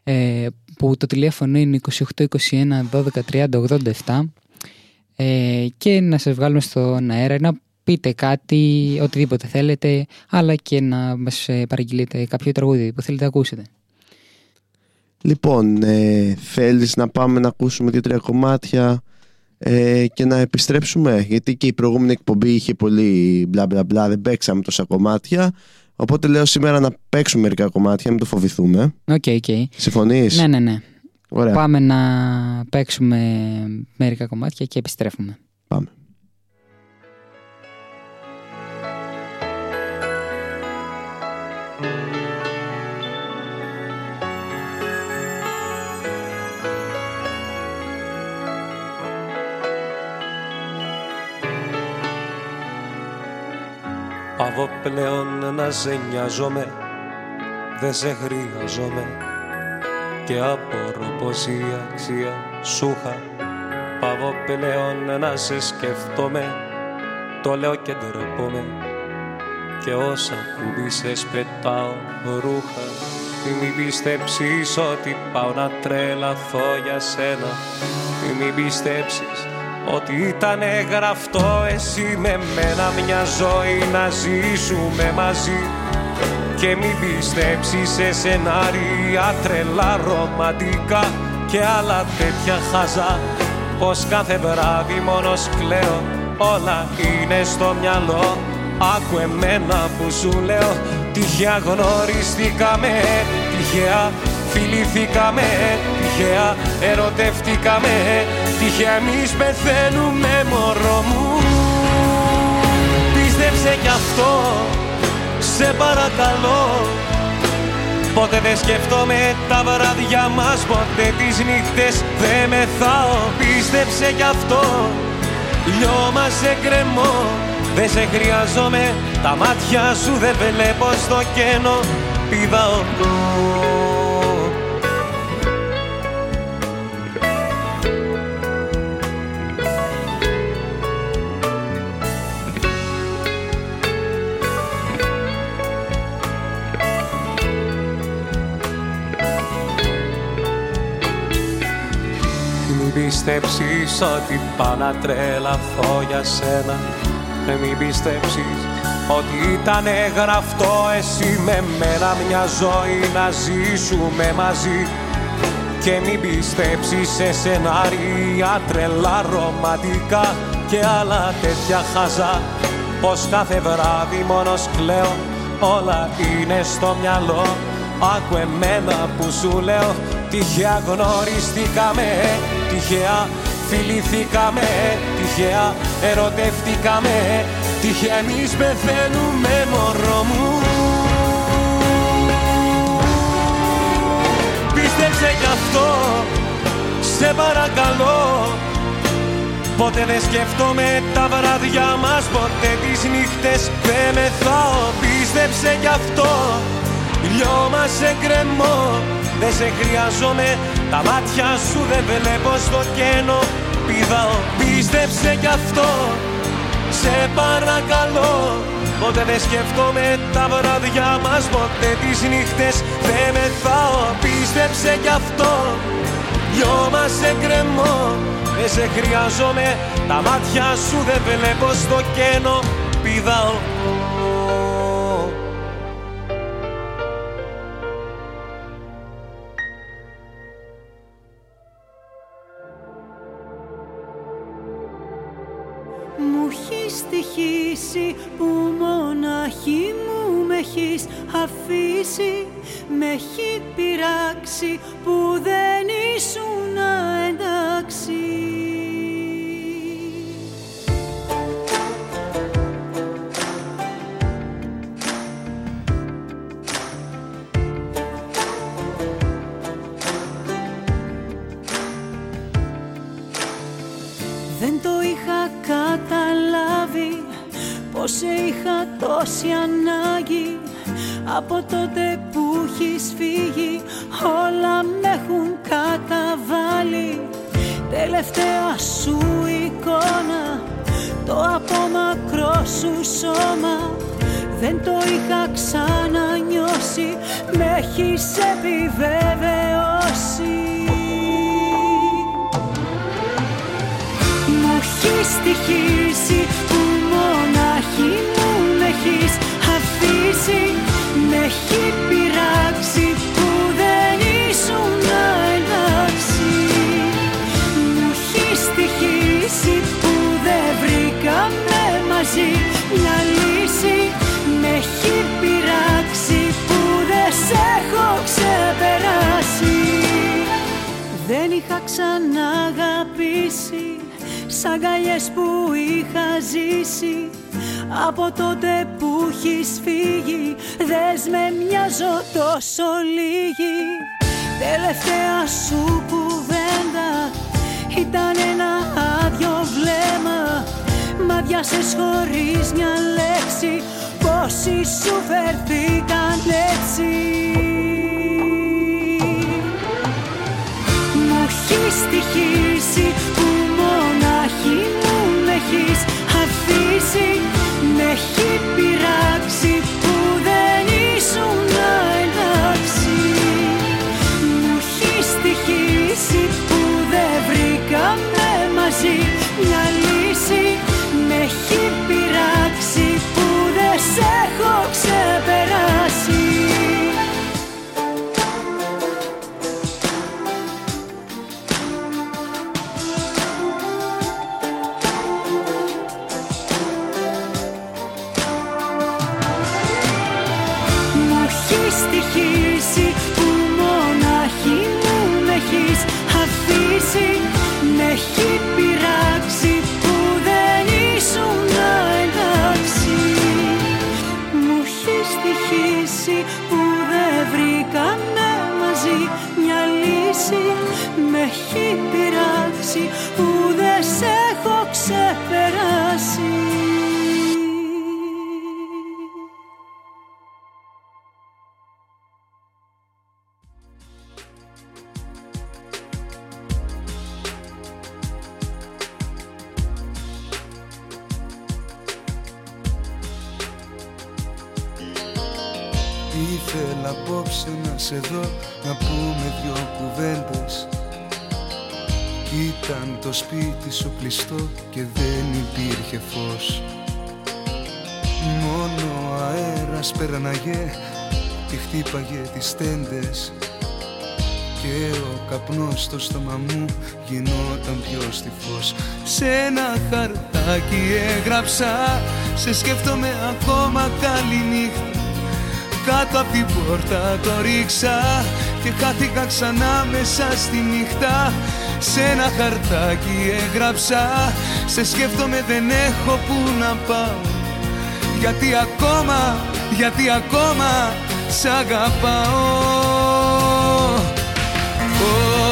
ε, που το τηλέφωνο είναι 28 21 12 30 87 ε, και να σας βγάλουμε στον αέρα να πείτε κάτι, οτιδήποτε θέλετε αλλά και να μας ε, παραγγείλετε κάποιο τραγούδι που θέλετε να ακούσετε. Λοιπόν, ε, θέλεις να πάμε να ακούσουμε δύο-τρία κομμάτια ε, και να επιστρέψουμε; Γιατί και η προηγούμενη εκπομπή είχε πολύ μπλα μπλα μπλα, δεν παίξαμε τόσα κομμάτια οπότε λέω σήμερα να παίξουμε μερικά κομμάτια, μην το φοβηθούμε OK, OK. Συμφωνείς; Ναι, ναι, ναι. Ωραία, Πάμε να παίξουμε μερικά κομμάτια και επιστρέφουμε. Πάβω πλέον να σε νοιάζομαι Δεν σε χρειάζομαι. Και απορώ πως η αξία σου είχα. Πάβω πλέον να σε σκεφτόμαι Το λέω και ντρέπομαι. Και όσα κουμπίσες πετάω ρούχα. Μην πιστέψεις ότι πάω να τρελαθώ για σένα. Μην πιστέψεις ότι ήταν γραφτό εσύ με μένα μια ζωή να ζήσουμε μαζί. Και μην πιστέψεις σε σενάρια τρελά ρομαντικά και άλλα τέτοια χαζά. Πως κάθε βράδυ μόνος κλαίω όλα είναι στο μυαλό. Άκου εμένα που σου λέω Τυχαία γνωριστήκαμε Τυχαία φιληθήκαμε Τυχαία ερωτευτήκαμε Τυχαία εμείς πεθαίνουμε μωρό μου. Πίστεψε κι αυτό Σε παρακαλώ. Ποτέ δεν σκεφτόμαι τα βράδια μας Ποτέ τις νύχτες δεν μεθάω Πίστεψε κι αυτό Λιώμα σε κρεμό Δεν σε χρειάζομαι Τα μάτια σου δεν βλέπω στο κενό. Πηδάω πιστέψεις ότι πάω τρελαθώ για σένα. Μην πιστέψεις ότι ήταν γραφτό. Εσύ με μένα μια ζωή να ζήσουμε μαζί. Και μην πιστέψεις σε σενάρια τρελά ρομαντικά και άλλα τέτοια χαζά. Πως κάθε βράδυ μόνος κλαίω όλα είναι στο μυαλό. Άκου εμένα που σου λέω τυχαία γνωριστήκαμε. Τυχαία φιληθήκαμε Τυχαία ερωτευτήκαμε Τυχαία εμείς πεθαίνουμε μωρό μου. Πίστεψε κι αυτό Σε παρακαλώ. Ποτέ δεν σκέφτομαι τα βράδια μας Ποτέ τις νύχτες δεν μεθάω. Πίστεψε κι αυτό Λιώμα σε κρεμό Δεν σε χρειάζομαι Τα μάτια σου δεν βλέπω στο κένο Πηδάω Πίστεψε κι αυτό. Σε παρακαλώ. Ποτέ δεν σκέφτομαι τα βράδια μας Ποτέ τις νύχτες. Δεν μεθάω Πίστεψε κι αυτό. Λιώμα σε κρεμό Δεν σε χρειάζομαι. Τα μάτια σου δεν βλέπω στο κένο Πηδάω που μοναχή μου με έχεις αφήσει. Με έχει πειράξει που δεν ήσουν εντάξει Πως σε είχα τόση ανάγκη Από τότε που έχεις φύγει Όλα με έχουν καταβάλει. Τελευταία σου εικόνα Το απόμακρό σου σώμα δεν το είχα ξανανιώσει Με έχεις επιβεβαιώσει. Μου έχεις στοιχήσει μονάχη μου με έχεις αφήσει Με έχει πειράξει που δεν ήσουν εντάξει Μου έχεις στοιχήσει που δεν βρήκαμε μαζί. Μια λύση Με έχει πειράξει που δεν σε έχω ξεπεράσει. Δεν είχα ξαναγαπήσει Σ' αγκαλιές που είχα ζήσει από τότε που έχεις φύγει Δες με μοιάζω τόσο λίγη. Τελευταία σου κουβέντα Ήταν ένα άδειο βλέμμα. Μα διάσες χωρίς μια λέξη Πόσοι σου φερθήκαν έτσι. Μου έχει στοιχήσει που μονάχη μου με έχεις αφήσει. με έχει πειράξει που δεν ήσουν έγραψα Σε σκέφτομαι ακόμα καλή νύχτα. Κάτω από την πόρτα το ρίξα Και χάθηκα ξανά μέσα στη νύχτα. Σε ένα χαρτάκι έγραψα Σε σκέφτομαι δεν έχω που να πάω. Γιατί ακόμα, γιατί ακόμα σ' αγαπάω.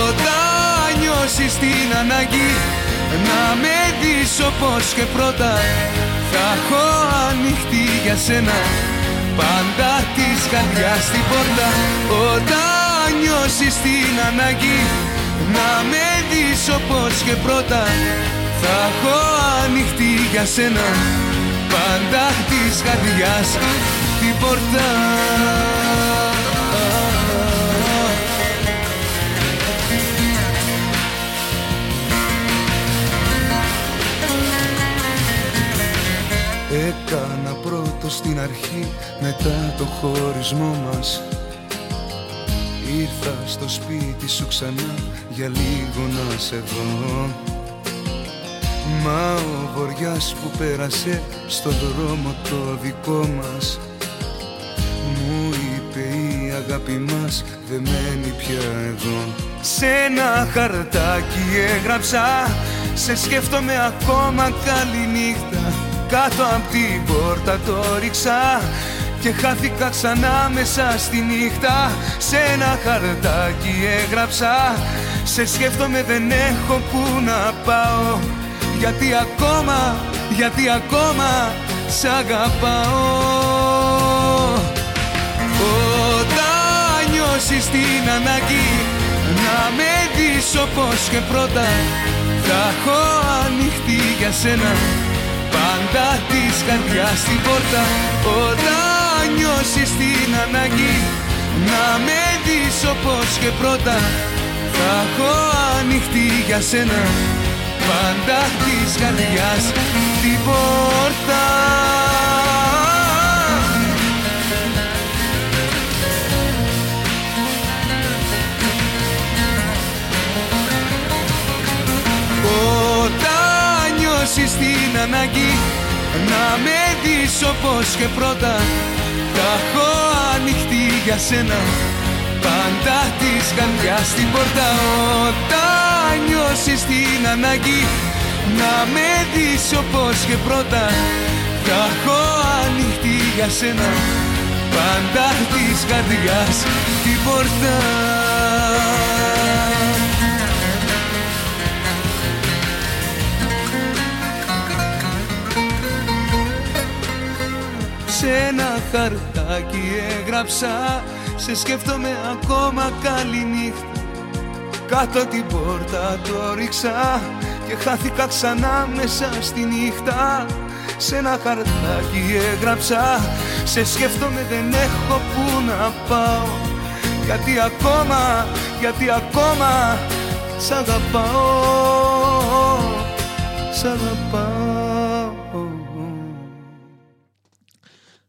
Όταν νιώσεις την ανάγκη να με δεις όπως και πρώτα Θα έχω ανοιχτή για σένα. Πάντα της καρδιάς την πόρτα Όταν νιώσεις την ανάγκη. Να με δεις όπως και πρώτα Θα έχω ανοιχτή για σένα. Πάντα της καρδιάς την πόρτα Έκανα πρώτο στην αρχή μετά το χωρισμό μας. Ήρθα στο σπίτι σου ξανά για λίγο να σε δω. Μα ο βοριάς που πέρασε στο δρόμο το δικό μας. Μου είπε η αγάπη μας δεν μένει πια εδώ Σε ένα χαρτάκι έγραψα Σε σκέφτομαι ακόμα καλή νύχτα κάτω από την πόρτα το ρίξα και χάθηκα ξανά μέσα στη νύχτα. Σε ένα χαρτάκι έγραψα Σε σκέφτομαι δεν έχω που να πάω Γιατί ακόμα, γιατί ακόμα σ' αγαπάω. Όταν νιώσεις την ανάγκη Να με δεις όπως και πρώτα Θα έχω ανοιχτή για σένα Πάντα της καρδιάς στην πόρτα Όταν νιώσεις την ανάγκη Να με δεις όπως και πρώτα. Θα έχω ανοιχτή για σένα Πάντα της καρδιάς την πόρτα νιώσεις την ανάγκη Να με δεις όπως και πρώτα. Τα έχω ανοιχτή για σένα Πάντα της καρδιάς στην πόρτα. Όταν νιώσεις την ανάγκη Να με δεις όπως και πρώτα Τα έχω ανοιχτή για σένα Πάντα της καρδιάς την πόρτα σε ένα χαρτάκι έγραψα Σε σκέφτομαι ακόμα καλή νύχτα Κάτω την πόρτα το ρίξα Και χάθηκα ξανά μέσα στη νύχτα. Σε ένα χαρτάκι έγραψα Σε σκέφτομαι δεν έχω που να πάω Γιατί ακόμα, γιατί ακόμα Σ' αγαπάω Σ' αγαπάω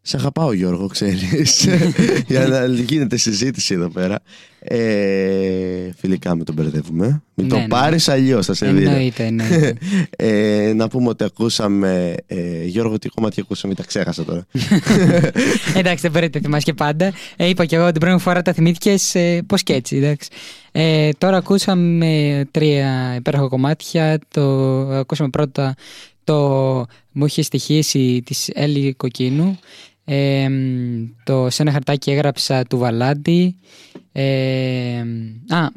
Σε αγαπάω Γιώργο, ξέρεις, για να γίνεται συζήτηση εδώ πέρα. Ε, φιλικά με τον μπερδεύουμε. Μην το ναι, ναι. πάρεις αλλιώς, θα σε δει. Εννοείται, εννοείται. ε, να πούμε ότι ακούσαμε, ε, Γιώργο, τι κομμάτια ακούσαμε, τα ξέχασα τώρα. εντάξει, δεν πρέπει να θυμάσαι και πάντα. Ε, είπα και εγώ την πρώτη φορά τα θυμήθηκες, ε, πώς και έτσι, εντάξει. Ε, τώρα ακούσαμε τρία υπέροχα κομμάτια. Το, ακούσαμε πρώτα το «Μου είχε στοιχήσει» της Έλλη Κοκκίνου το σε ένα χαρτάκι έγραψα του Βαλάντι. α,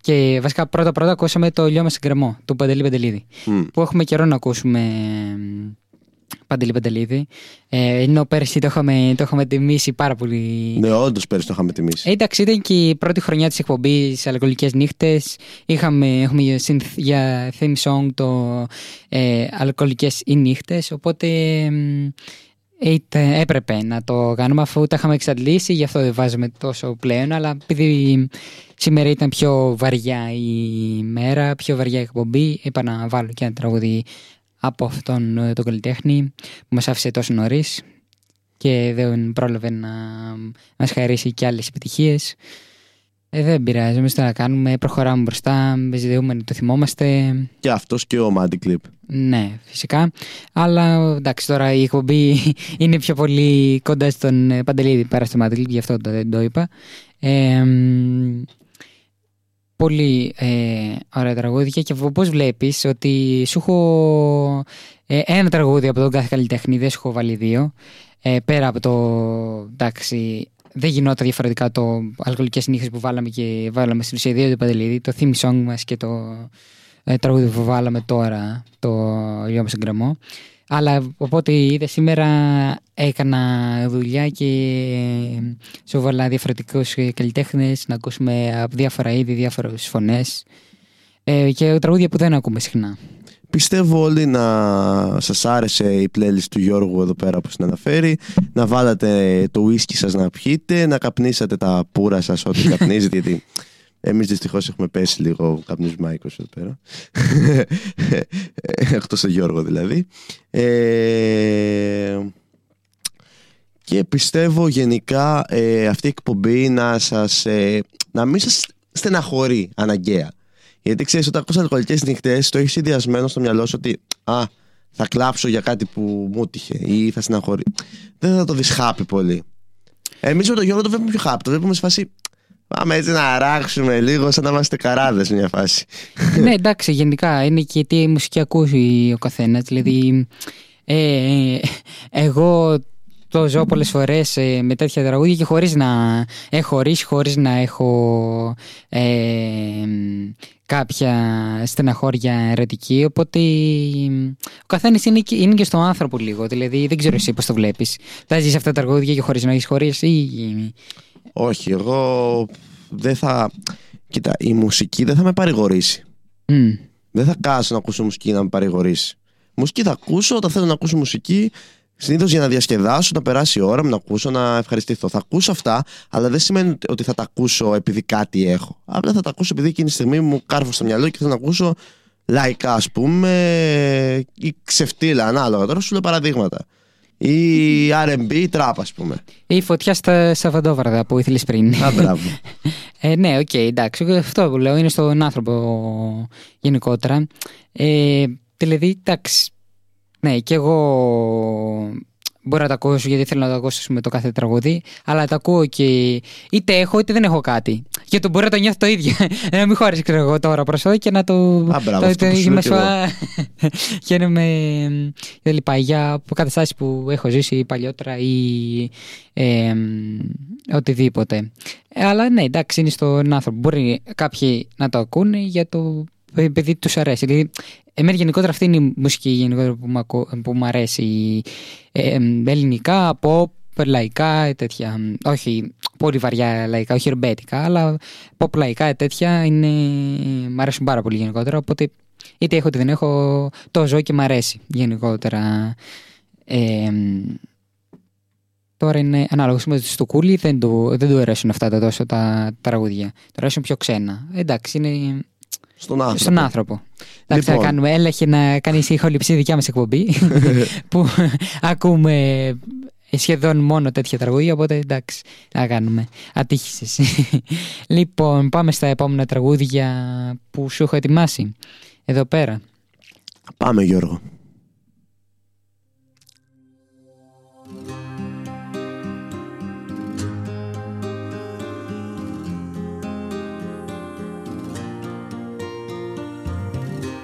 και βασικά πρώτα πρώτα ακούσαμε το «Λιώμα σε κρεμό» του Παντελή Παντελίδη. Που έχουμε καιρό να ακούσουμε Παντελή Παντελίδη. Ε, ενώ πέρσι το είχαμε, το είχαμε τιμήσει πάρα πολύ. Ναι, όντως πέρσι το είχαμε τιμήσει. Ε, εντάξει, ήταν και η πρώτη χρονιά της εκπομπής Αλκοολικές Νύχτες. Έχουμε για theme song το ε, Αλκοολικές ή Νύχτες. Οπότε είτε έπρεπε να το κάνουμε αφού τα είχαμε εξαντλήσει, γι' αυτό δεν βάζουμε τόσο πλέον. Αλλά επειδή σήμερα ήταν πιο βαριά η μέρα, πιο βαριά η εκπομπή, είπα να βάλω και ένα τραγούδι από αυτόν ε, τον καλλιτέχνη που μας άφησε τόσο νωρίς και δεν πρόλαβε να μας χαρίσει και άλλες επιτυχίες. Ε, δεν πειράζει, εμείς το να κάνουμε, προχωράμε μπροστά, ζητούμε το θυμόμαστε. Και αυτός και ο Mandy Clip. Ναι, φυσικά. Αλλά εντάξει, τώρα η εκπομπή είναι πιο πολύ κοντά στον ε, Παντελίδη παρά στο Mandy Clip, γι' αυτό το, δεν το είπα. Ε, πολύ ε, ωραία τραγούδια και πώς βλέπεις ότι σου έχω ε, ένα τραγούδι από τον κάθε καλλιτέχνη, δεν σου έχω βάλει δύο. Ε, πέρα από το, εντάξει, δεν γινόταν διαφορετικά το αλκοολικές νύχτε που βάλαμε και βάλαμε στην ουσία δύο του Παντελίδη, το theme song μας και το ε, τραγούδι που βάλαμε τώρα, το Λιώμα στον κρεμό. Αλλά οπότε είδες σήμερα έκανα δουλειά και σου βάλα διαφορετικούς καλλιτέχνες να ακούσουμε από διάφορα είδη, διάφορες φωνές. Ε, και τραγούδια που δεν ακούμε συχνά. Πιστεύω όλοι να σας άρεσε η playlist του Γιώργου εδώ πέρα που αναφέρει να βάλατε το whisky σας να πιείτε να καπνίσατε τα πουρα σας ό,τι καπνίζετε γιατί εμείς δυστυχώς έχουμε πέσει λίγο καπνίζουμε μάικος εδώ πέρα. Εκτός το Γιώργο δηλαδή. Ε, και πιστεύω γενικά ε, αυτή η εκπομπή να σας ε, να μην σας στεναχωρεί αναγκαία γιατί ξέρεις, όταν ακούς αλκοολικές νυχτέ, το έχεις ιδιασμένο στο μυαλό σου ότι Α, θα κλάψω για κάτι που μου τύχε ή θα συναχωρεί. Δεν θα το δεις χάπι πολύ. Εμείς με τον Γιώργο το βλέπουμε πιο χάπι. Το βλέπουμε σε φάση. Πάμε έτσι να αράξουμε λίγο, σαν να είμαστε καράδες μια φάση. ναι, εντάξει, γενικά είναι και τι μουσική ακούει ο καθένας. Δηλαδή, ε, εγώ το ζω πολλές φορές ε, με τέτοια τραγούδια και χωρίς να έχω ορίσει, χωρίς να έχω ε, κάποια στεναχώρια ερετική. Οπότε ο καθένας είναι, είναι και στον άνθρωπο λίγο. Δηλαδή δεν ξέρω εσύ πώς το βλέπεις. Θα ζει αυτά τα τραγούδια και χωρίς να έχεις χωρίσει ή. Όχι, εγώ δεν θα. Κοίτα, η μουσική δεν θα με παρηγορήσει. Mm. Δεν θα κάσω να ακούσω μουσική να με παρηγορήσει. Μουσική θα ακούσω όταν θέλω να ακούσω μουσική Συνήθως για να διασκεδάσω, να περάσει η ώρα μου, να ακούσω, να ευχαριστηθώ. Θα ακούσω αυτά, αλλά δεν σημαίνει ότι θα τα ακούσω επειδή κάτι έχω. Απλά θα τα ακούσω επειδή εκείνη τη στιγμή μου κάρφω στο μυαλό και θέλω να ακούσω λαϊκά, ας πούμε, ή ξεφτύλα, ανάλογα. Τώρα σου λέω παραδείγματα. Ή R&B, ή τραπ, ας πούμε. Ή φωτιά στα Σαββατόβραδα που ήθελες πριν. Α, μπράβο. ε, ναι, OK, okay, εντάξει. Αυτό που λέω είναι στον άνθρωπο γενικότερα. Ε, δηλαδή, εντάξει, ναι, και εγώ μπορώ να τα ακούσω γιατί θέλω να τα ακούσω με το κάθε τραγούδι, αλλά τα ακούω και είτε έχω είτε δεν έχω κάτι. Και το μπορώ να το νιώθω το ίδιο. να μην χωρίσει, ξέρω εγώ τώρα προσφέρω και να το. Α, μπράβο, το, Χαίρομαι λοιπά, για καταστάσεις που έχω ζήσει παλιότερα ή ε, οτιδήποτε. Αλλά ναι, εντάξει, είναι στον άνθρωπο. Μπορεί κάποιοι να το ακούνε για το επειδή τους αρέσει. Δηλαδή, εμένα γενικότερα αυτή είναι η μουσική γενικότερα που μου, αρέσει. Ε, ελληνικά, pop, λαϊκά, τέτοια. Όχι πολύ βαριά λαϊκά, όχι ρεμπέτικα, αλλά pop λαϊκά, τέτοια είναι. Μ' αρέσουν πάρα πολύ γενικότερα. Οπότε είτε έχω είτε δεν έχω, το ζω και μ' αρέσει γενικότερα. Ε, τώρα είναι ανάλογος. Στο κούλι δεν του, δεν του αρέσουν αυτά τα τόσο τα, τραγούδια. Του αρέσουν πιο ξένα. Εντάξει, είναι στον άνθρωπο. Στον άνθρωπο. Εντάξει, λοιπόν. να κάνουμε. Έλαχε να κάνει ηχοληψή δικιά μας εκπομπή. που ακούμε σχεδόν μόνο τέτοια τραγούδια. Οπότε εντάξει, να κάνουμε. Ατύχησες. λοιπόν, πάμε στα επόμενα τραγούδια που σου έχω ετοιμάσει. Εδώ πέρα. Πάμε, Γιώργο.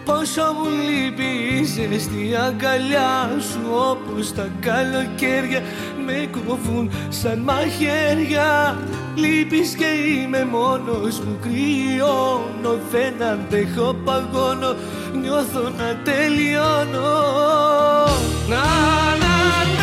Πόσο μου λείπει η ζεστή αγκαλιά σου Όπως τα καλοκαίρια με κόβουν σαν μαχαίρια. Λείπεις και είμαι μόνος μου κρυώνω Δεν αντέχω παγώνω νιώθω να τελειώνω. Να, να, να,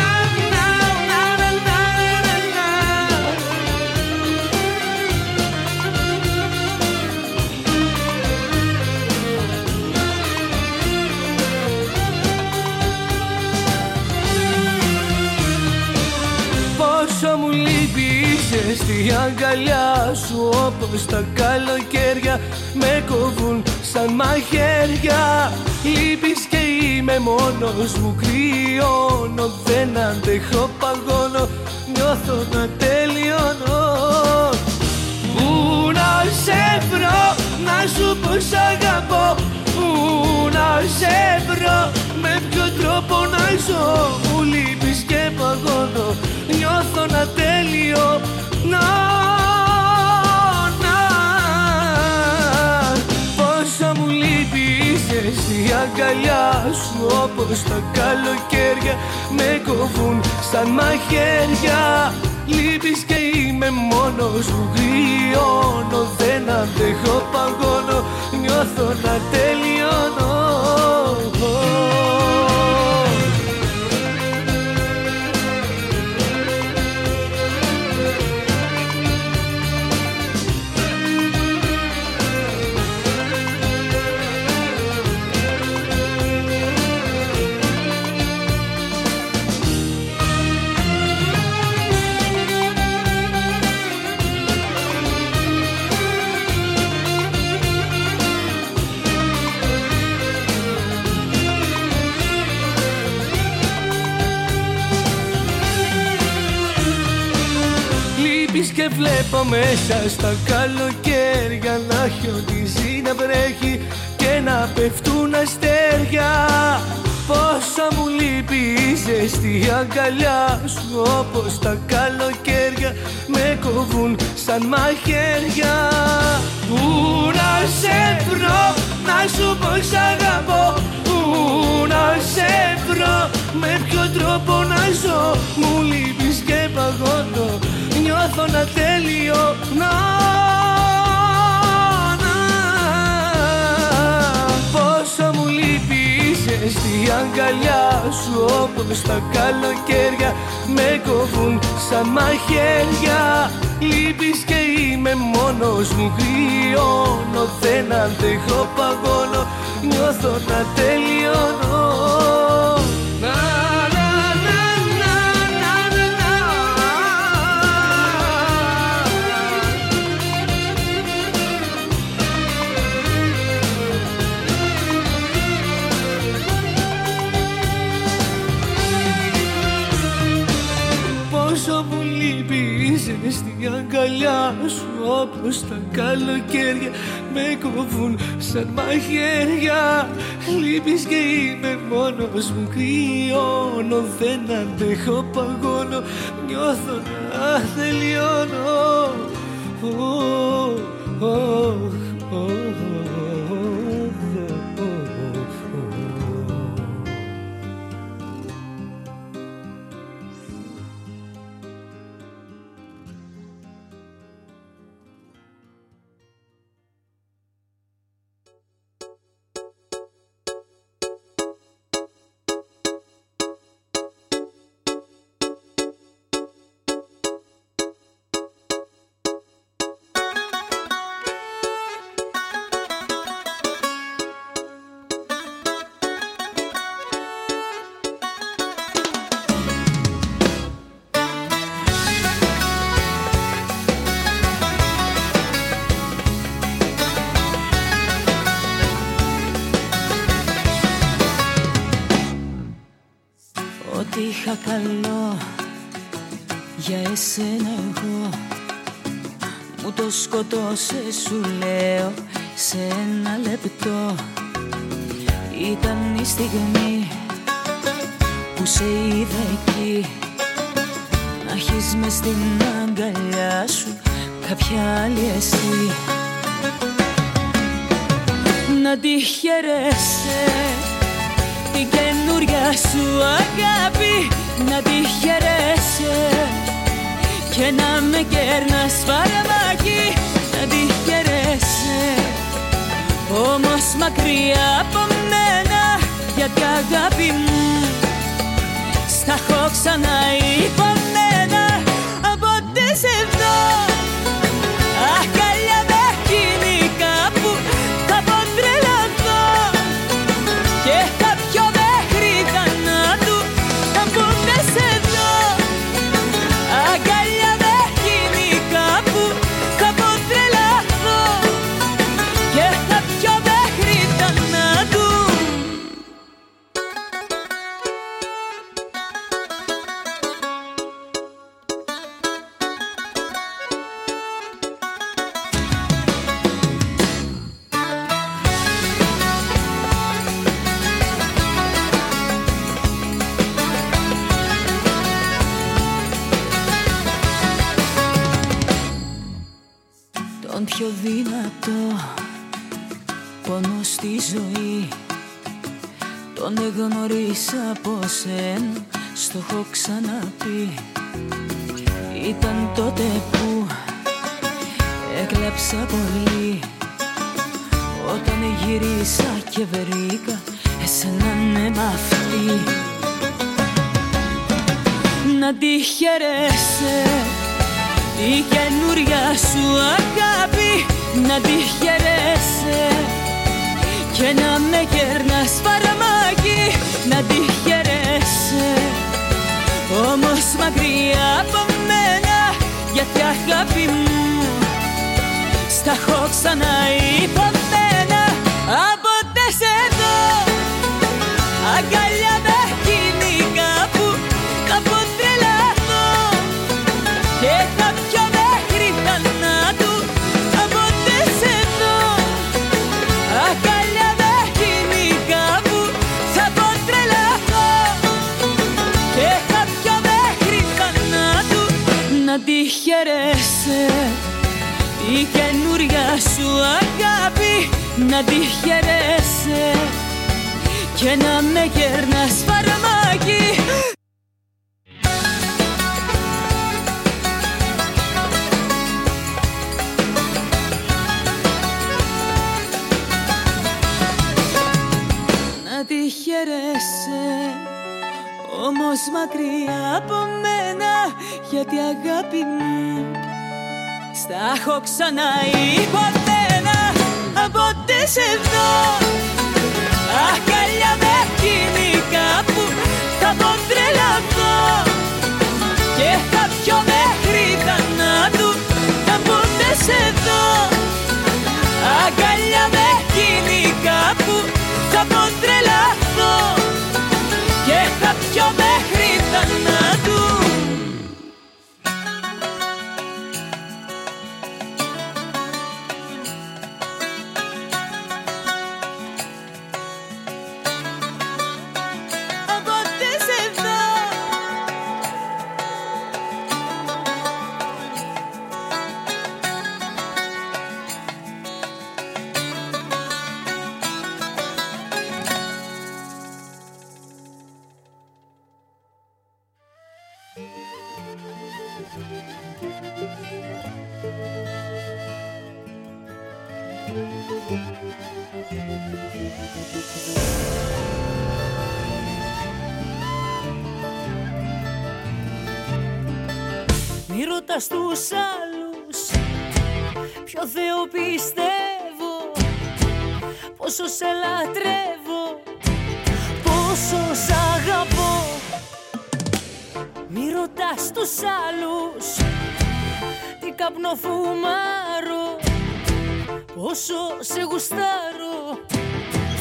στη αγκαλιά σου όπως τα καλοκαίρια με κόβουν σαν μαχαίρια. Λείπεις και είμαι μόνος μου κρυώνω δεν αντέχω παγώνω νιώθω να τελειώνω. Πού να σε βρω να σου πω σ' αγαπώ. Πού να σε βρω με ποιο τρόπο να ζω. Μου λείπεις και παγώνω νιώθω να τέλειο. Να, να Πόσο μου λείπεις στη αγκαλιά σου όπως τα καλοκαίρια με κοβούν σαν μαχαίρια. Λείπεις και είμαι μόνος μου γριώνω Δεν αντέχω παγώνω. Νιώθω να τελειώνω βλέπω μέσα στα καλοκαίρια να χιονίζει να βρέχει και να πέφτουν αστέρια. Πόσα μου λείπει η ζεστή αγκαλιά σου όπως τα καλοκαίρια με κοβούν σαν μαχαίρια. Πού να σε βρω, να σου πω σ' αγαπώ. Πού να σε βρω, με ποιο τρόπο να ζω. Μου λείπεις και παγώνω, νιώθω να τέλειο να, να Πόσο μου λείπεις η ζεστή αγκαλιά σου όπως τα καλοκαίρια με κοβούν σαν μαχαίρια. Λείπεις και είμαι μόνος μου γριώνω Δεν αντέχω παγώνω. Νιώθω να τελειώνω αγκαλιά σου όπως τα καλοκαίρια με κοβούν σαν μαχαίρια Λείπεις και είμαι μόνος μου κρυώνω δεν αντέχω παγώνω νιώθω να τελειώνω Ω, ω, ω, σκοτώσε σου λέω σε ένα λεπτό. Ήταν η στιγμή που σε είδα εκεί. Να έχεις μες στην αγκαλιά σου κάποια άλλη εσύ Να τη χαιρέσαι την καινούρια σου αγάπη. Να τη χαιρέσαι και να με κέρνας φαρμάκι να τη χαιρέσαι όμως μακριά από μένα γιατί αγάπη μου στα έχω ξανά υπομένα. Από τι σε τη χαιρέσαι η καινούρια σου αγάπη να τη χαιρέσαι και να με κερνάς φαρμάκι να τη χαιρέσαι όμως μακριά από μένα γιατί αγάπη μου στα έχω ξαναϋποθένα χαιρέσαι η καινούρια σου αγάπη να τη χαιρέσαι και να με κερνάς φαρμάκι. Να τη χαιρέσαι όμως μακριά από μένα γιατί αγάπη μου Στα έχω ξαναϋποθένα από τες εδώ Αγκαλιά με εκείνη κάπου θα πω τρελαθώ. Και θα πιω μέχρι θανάτου από τες εδώ Αγκαλιά με εκείνη κάπου θα πω τρελαθώ. Και θα πιω μέχρι θανάτου Μη ρωτάς τους άλλους. Τι καπνό φουμάρω Πόσο σε γουστάρω.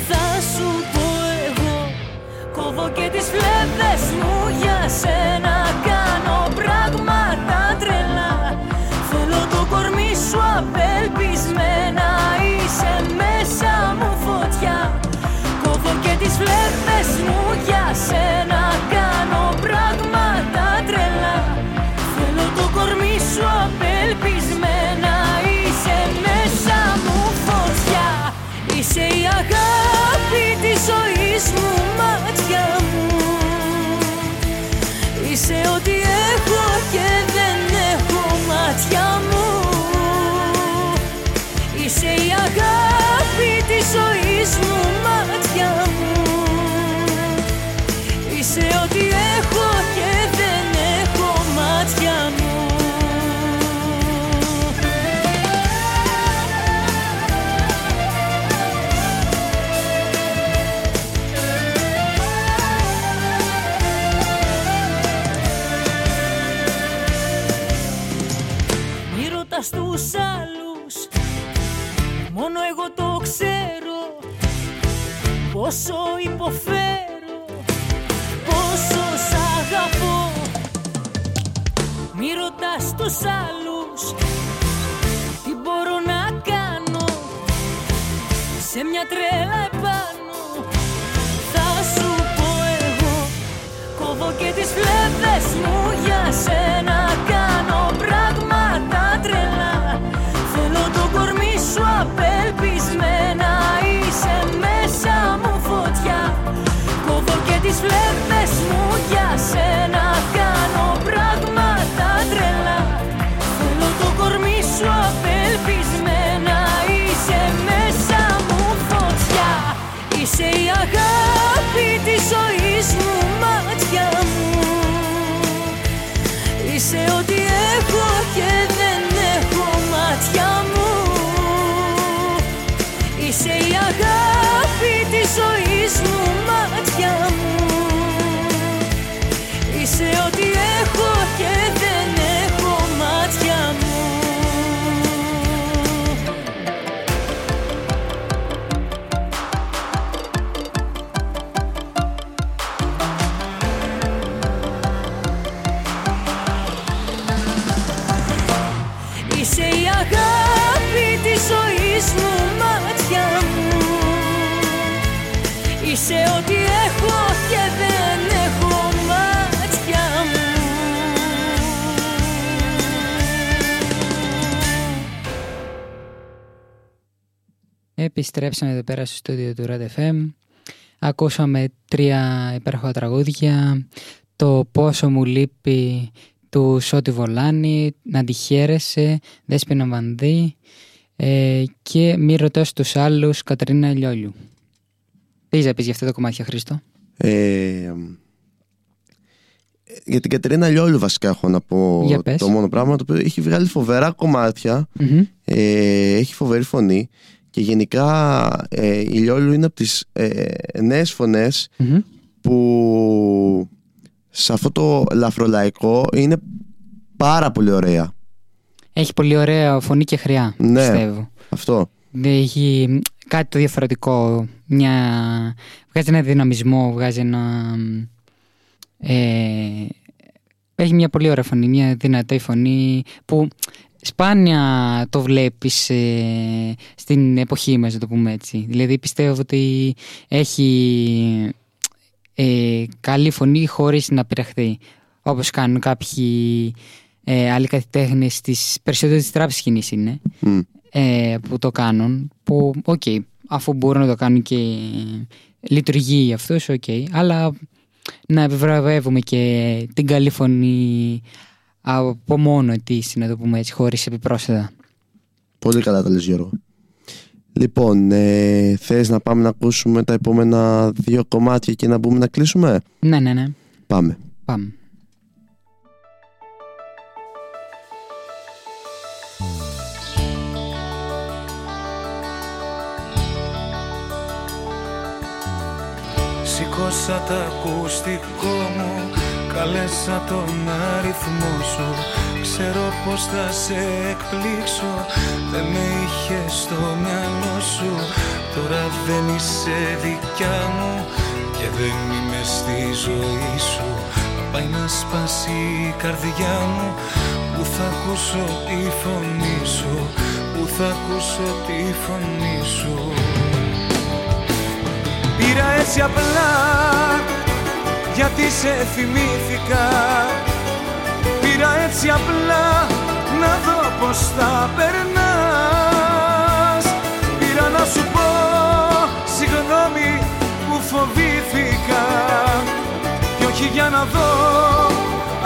Θα σου πω εγώ Κόβω και τις φλέβες μου για σένα. Κάνω πράγματα τρελά. Θέλω το κορμί σου απελπισμένα Πόσο υποφέρω Πόσο σ' αγαπώ. Μη ρωτάς τους άλλους Τι μπορώ να κάνω. Σε μια τρέλα επάνω Θα σου πω εγώ. Κόβω και τις φλέβες μου Επιστρέψαμε εδώ πέρα στο στούντιο του Red FM. Ακούσαμε τρία υπέροχα τραγούδια. Το πόσο μου λείπει του Σώτη Βολάνη, να τη χαίρεσαι, Δέσποινα Βανδύ ε, και μη ρωτάς τους άλλους Κατρίνα Λιόλιου. Τι να πεις για αυτό το κομμάτι, Χρήστο. Ε, για την Κατερίνα Λιόλου βασικά έχω να πω Για πες. το μόνο πράγμα το οποίο έχει βγάλει φοβερά κομμάτια Μμμ. ε, έχει φοβερή φωνή και γενικά ε, η Λιόλου είναι από τις ε, νέες φωνές Μμμ. που σε αυτό το λαφρολαϊκό είναι πάρα πολύ ωραία Έχει πολύ ωραία φωνή και χρειά, Ναι. πιστεύω. αυτό Έχει κάτι το διαφορετικό. Μια... Βγάζει ένα δυναμισμό, βγάζει ένα. Ε... Έχει μια πολύ ωραία φωνή, μια δυνατή φωνή που σπάνια το βλέπεις ε, στην εποχή μας, να το πούμε έτσι. Δηλαδή πιστεύω ότι έχει ε, καλή φωνή χωρίς να πειραχθεί. Όπως κάνουν κάποιοι ε, άλλοι καλλιτέχνες της περισσότερης της τραπ σκηνής είναι Μμ. ε, που το κάνουν που οκ αφού μπορούν να το κάνουν και λειτουργεί για αυτούς οκ αλλά να επιβραβεύουμε και την καλή φωνή από μόνο της να το πούμε έτσι χωρίς επιπρόσθετα. Πολύ καλά τα λες Γιώργο. Λοιπόν, ε, θες να πάμε να ακούσουμε τα επόμενα δύο κομμάτια και να μπούμε να κλείσουμε; Ναι ναι ναι. Πάμε. Πάμε. Σηκώσα τα ακουστικό μου Καλέσα τον αριθμό σου. Ξέρω πως θα σε εκπλήξω. Δεν με είχε στο μυαλό σου. Τώρα δεν είσαι δικιά μου Και δεν είμαι στη ζωή σου. Μα πάει να σπάσει η καρδιά μου. Που θα ακούσω τη φωνή σου. Που θα ακούσω τη φωνή σου. Πήρα έτσι απλά γιατί σε θυμήθηκα. Πήρα έτσι απλά να δω πως θα περνάς. Πήρα να σου πω συγγνώμη που φοβήθηκα. Κι όχι για να δω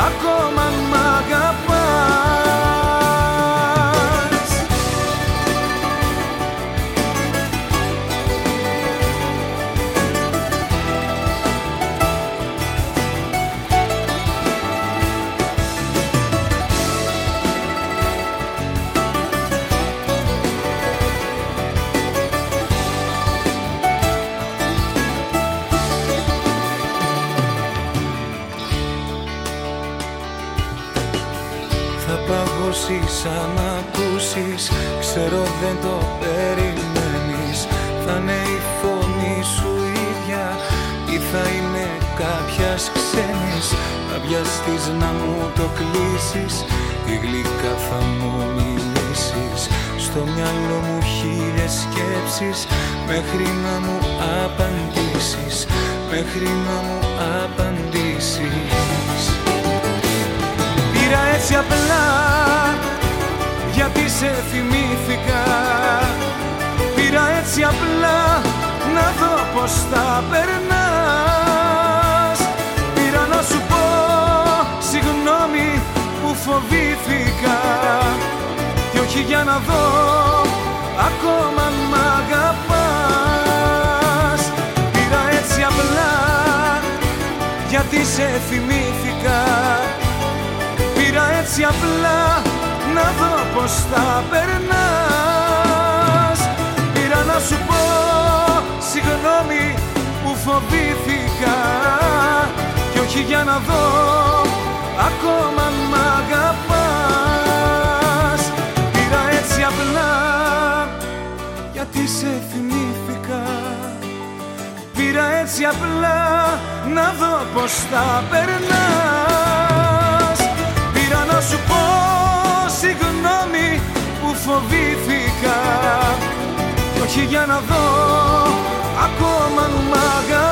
ακόμα αν μ' αγαπάς παγώσεις αν ακούσεις Ξέρω δεν το περιμένεις. Θα είναι η φωνή σου ίδια Ή θα είναι κάποιας ξένης. Θα βιαστείς να μου το κλείσεις. Ή γλυκά θα μου μιλήσεις. Στο μυαλό μου χίλιες σκέψεις. Μέχρι να μου απαντήσεις. Μέχρι να μου απαντήσεις. Πήρα έτσι απλά γιατί σε θυμήθηκα. Πήρα έτσι απλά να δω πως θα περνάς. Πήρα να σου πω συγγνώμη που φοβήθηκα. Κι όχι για να δω ακόμα αν μ' αγαπάς. Πήρα έτσι απλά γιατί σε θυμήθηκα. Πήρα έτσι απλά να δω πως θα περνάς. Πήρα να σου πω συγγνώμη που φοβήθηκα. Κι όχι για να δω ακόμα μ' αγαπάς. Πήρα έτσι απλά γιατί σε θυμήθηκα. Πήρα έτσι απλά να δω πως θα περνάς φοβήθηκα. Κι όχι για να δω ακόμα μ' αγαπάς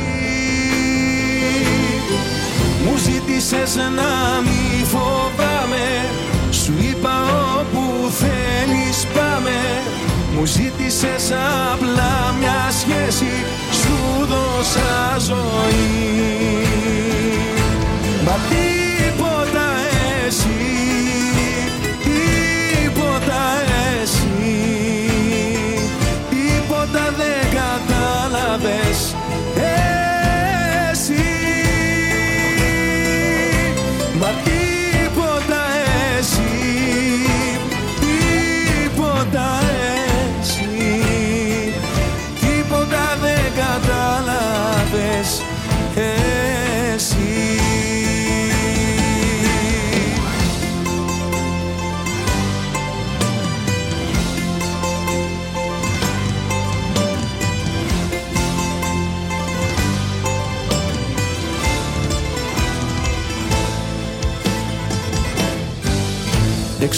μου ζήτησες να μη φοβάμαι. Σου είπα όπου θέλεις πάμε. Μου ζήτησες απλά μια σχέση. Σου δώσα ζωή. Μα τίποτα εσύ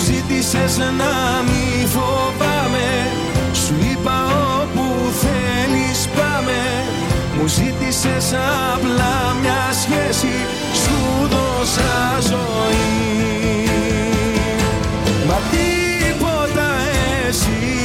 ζήτησες να μη φοβάμαι. Σου είπα όπου θέλεις πάμε. Μου ζήτησες απλά μια σχέση. Σου δώσα ζωή. Μα τίποτα εσύ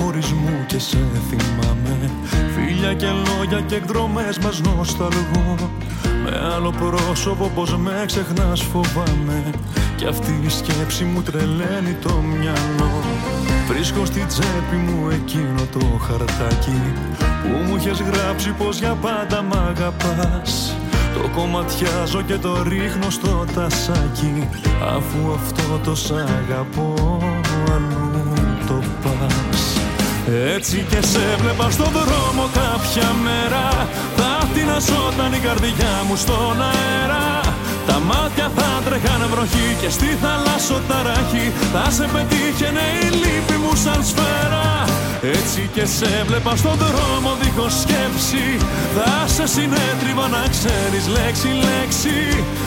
χωρισμού και σε θυμάμαι. Φίλια και λόγια και εκδρομές μας νοσταλγώ Με άλλο πρόσωπο πως με ξεχνάς φοβάμαι. Κι αυτή η σκέψη μου τρελαίνει το μυαλό. Βρίσκω στη τσέπη μου εκείνο το χαρτάκι. Που μου είχες γράψει πως για πάντα μ' αγαπάς. Το κομματιάζω και το ρίχνω στο τασάκι. Αφού αυτό το σ' αγαπώ έτσι και σε βλέπα στον δρόμο κάποια μέρα. Θα τειναζόταν η καρδιά μου στον αέρα Τα μάτια θα τρέχανε βροχή και στη θάλασσο ταράχη Θα σε πετύχαινε η λύπη μου σαν σφαίρα. Έτσι και σε βλέπα στον δρόμο δίχως σκέψη. Θα σε συνέτριβα να ξέρεις λέξη λέξη.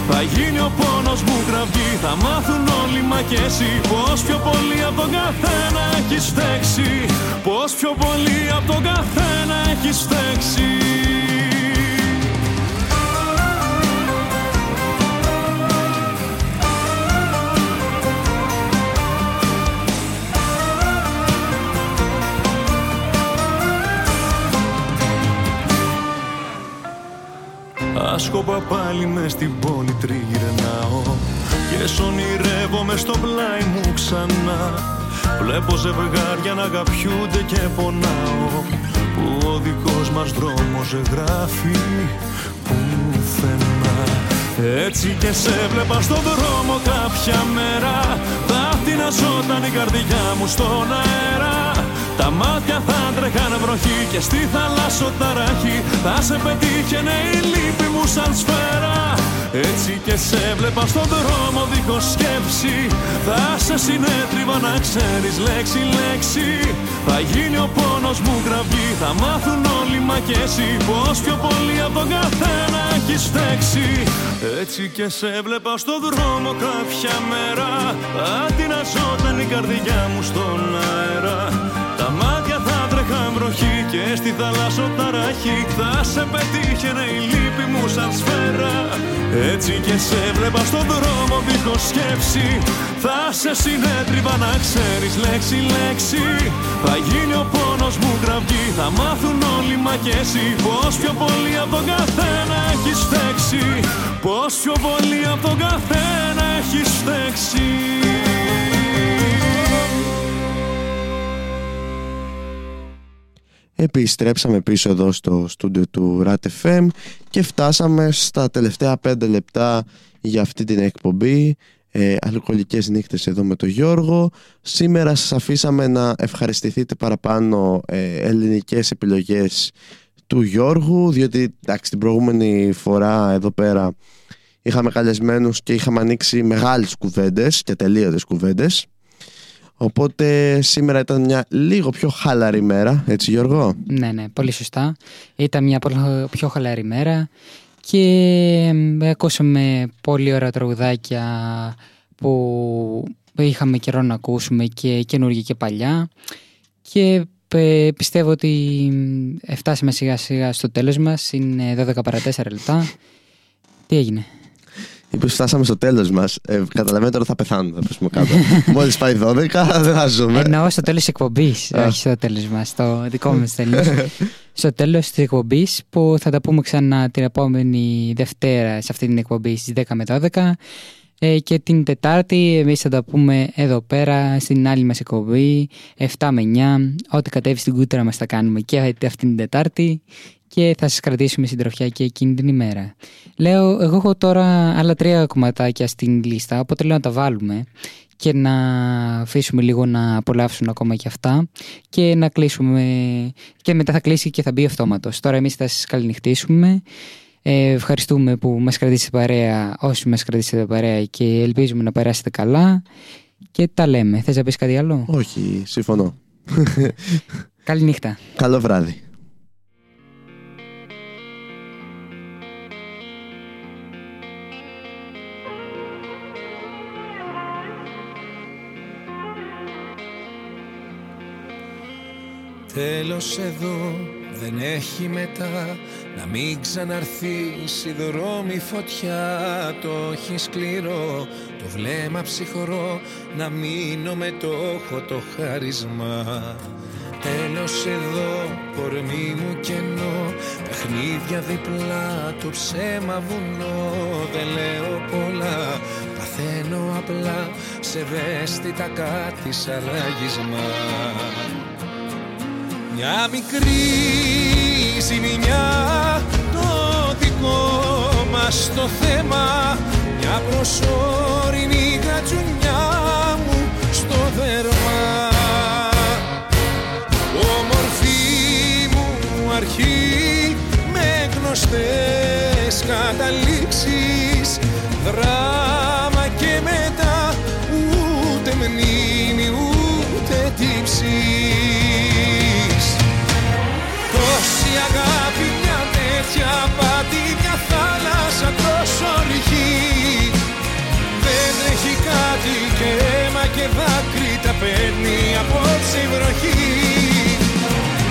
Θα γίνει ο πόνος μου κραυγή Θα μάθουν όλοι μα και εσύ. Πως πιο πολύ από τον καθένα έχεις φταίξει Πως πιο πολύ από τον καθένα έχεις φταίξει Άσκοπα πάλι μες στην πόλη τριγυρνάω. Και σ' στο πλάι μου ξανά Βλέπω ζευγάρια να αγαπιούνται και πονάω. Που ο δικός μας δρόμος γράφει πουθενά Έτσι και σε βλέπα στον δρόμο κάποια μέρα. Θα τειναζόταν η καρδιά μου στον αέρα τα μάτια θα τρέχανε βροχή και στη θάλασσο ταράχη Θα σε πετύχαινε η λύπη μου σαν σφαίρα. Έτσι και σε βλέπα στον δρόμο δίχως σκέψη. Θα σε συνέτριβα να ξέρεις λέξη λέξη. Θα γίνει ο πόνος μου γραβή Θα μάθουν όλοι μα και εσύ Πως πιο πολύ από τον καθένα έχεις φταίξει. Έτσι και σε βλέπα στον δρόμο κάποια μέρα. Αντιναζόταν η καρδιά μου στον αέρα βροχή και στη θάλασσο ταράχη Θα σε πετύχαινε η λύπη μου σαν σφαίρα. Έτσι και σε βλέπα στον δρόμο δίχως σκέψη. Θα σε συνέτριβα να ξέρεις λέξη λέξη. Θα γίνει ο πόνος μου κραυγή Θα μάθουν όλοι μα και εσύ. Πως πιο πολύ από τον καθένα έχεις φταίξει. Πως πιο πολύ από τον καθένα έχεις φταίξει Επιστρέψαμε πίσω εδώ στο στούντιο του RAT και φτάσαμε στα τελευταία πέντε λεπτά για αυτή την εκπομπή. Ε, αλκοολικές νύχτες εδώ με τον Γιώργο. Σήμερα σας αφήσαμε να ευχαριστηθείτε παραπάνω ε, ελληνικές επιλογές του Γιώργου διότι εντάξει, την προηγούμενη φορά εδώ πέρα είχαμε καλεσμένους και είχαμε ανοίξει μεγάλες κουβέντες και τελείωτες κουβέντες Οπότε σήμερα ήταν μια λίγο πιο χαλαρή μέρα, έτσι Γιώργο; Ναι, ναι, πολύ σωστά. Ήταν μια πολύ πιο χαλαρή μέρα και ακούσαμε πολύ ωραία τραγουδάκια που είχαμε καιρό να ακούσουμε και καινούργια και παλιά και πιστεύω ότι φτάσαμε σιγά σιγά στο τέλος μας, είναι 12 παρα 4 λεπτά. Τι έγινε; Είπε, φτάσαμε στο τέλος μας. Ε, καταλαβαίνετε τώρα θα πεθάνω. Θα πέσουμε κάτω. Μόλις πάει 12, δεν θα ζούμε. Εννοώ στο τέλος της εκπομπής. όχι στο τέλος μας. Στο δικό μας τέλος. στο τέλος της εκπομπής που θα τα πούμε ξανά την επόμενη Δευτέρα σε αυτή την εκπομπή στις 10 με 12. Ε, και την Τετάρτη εμείς θα τα πούμε εδώ πέρα στην άλλη μας εκπομπή 7 με 9 ό,τι κατέβει στην κούτρα μας θα κάνουμε και αυτή την Τετάρτη και θα σας κρατήσουμε συντροφιά και εκείνη την ημέρα. Λέω, εγώ έχω τώρα άλλα τρία κομματάκια στην λίστα, οπότε λέω να τα βάλουμε και να αφήσουμε λίγο να απολαύσουν ακόμα και αυτά και να κλείσουμε και μετά θα κλείσει και θα μπει αυτόματος. Τώρα εμείς θα σας καληνυχτήσουμε. Ε, ευχαριστούμε που μας κρατήσετε παρέα όσοι μας κρατήσετε παρέα και ελπίζουμε να περάσετε καλά και τα λέμε. Θες να πεις κάτι άλλο; Όχι, συμφωνώ. Καληνύχτα. Καλό βράδυ. Τέλος εδώ δεν έχει μετά Να μην ξαναρθείς η δρόμη φωτιά. Το έχει σκληρό, το βλέμμα ψυχρό Να μείνω με το έχω το χάρισμα. Τέλος εδώ, κορμί μου κενό Παιχνίδια διπλά, το ψέμα βουνό. Δεν λέω πολλά, Παθαίνω απλά σε ευαίσθητα κάτι σαν ράγισμα Μια μικρή ζημιά το δικό μας το θέμα. Μια προσωρινή γατζουνιά μου στο δέρμα. Όμορφη μου αρχή με γνωστές καταλήξεις. Δράμα τέτοια πάτη μια θάλασσα τόσο ρηχή Δεν έχει κάτι και αίμα και δάκρυ τα παίρνει απόψε η βροχή.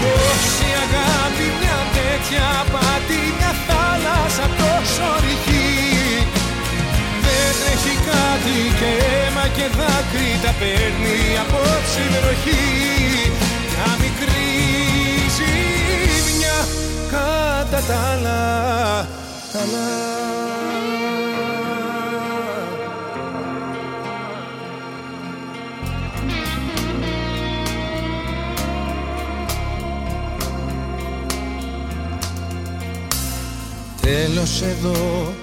Τόση αγάπη μια τέτοια πάτη μια θάλασσα τόσο ρηχή Δεν έχει κάτι και αίμα και δάκρυ τα παίρνει απόψε η βροχή. Μια μικρή ζημιά κατά τα άλλα τα άλλα. Τέλος εδώ,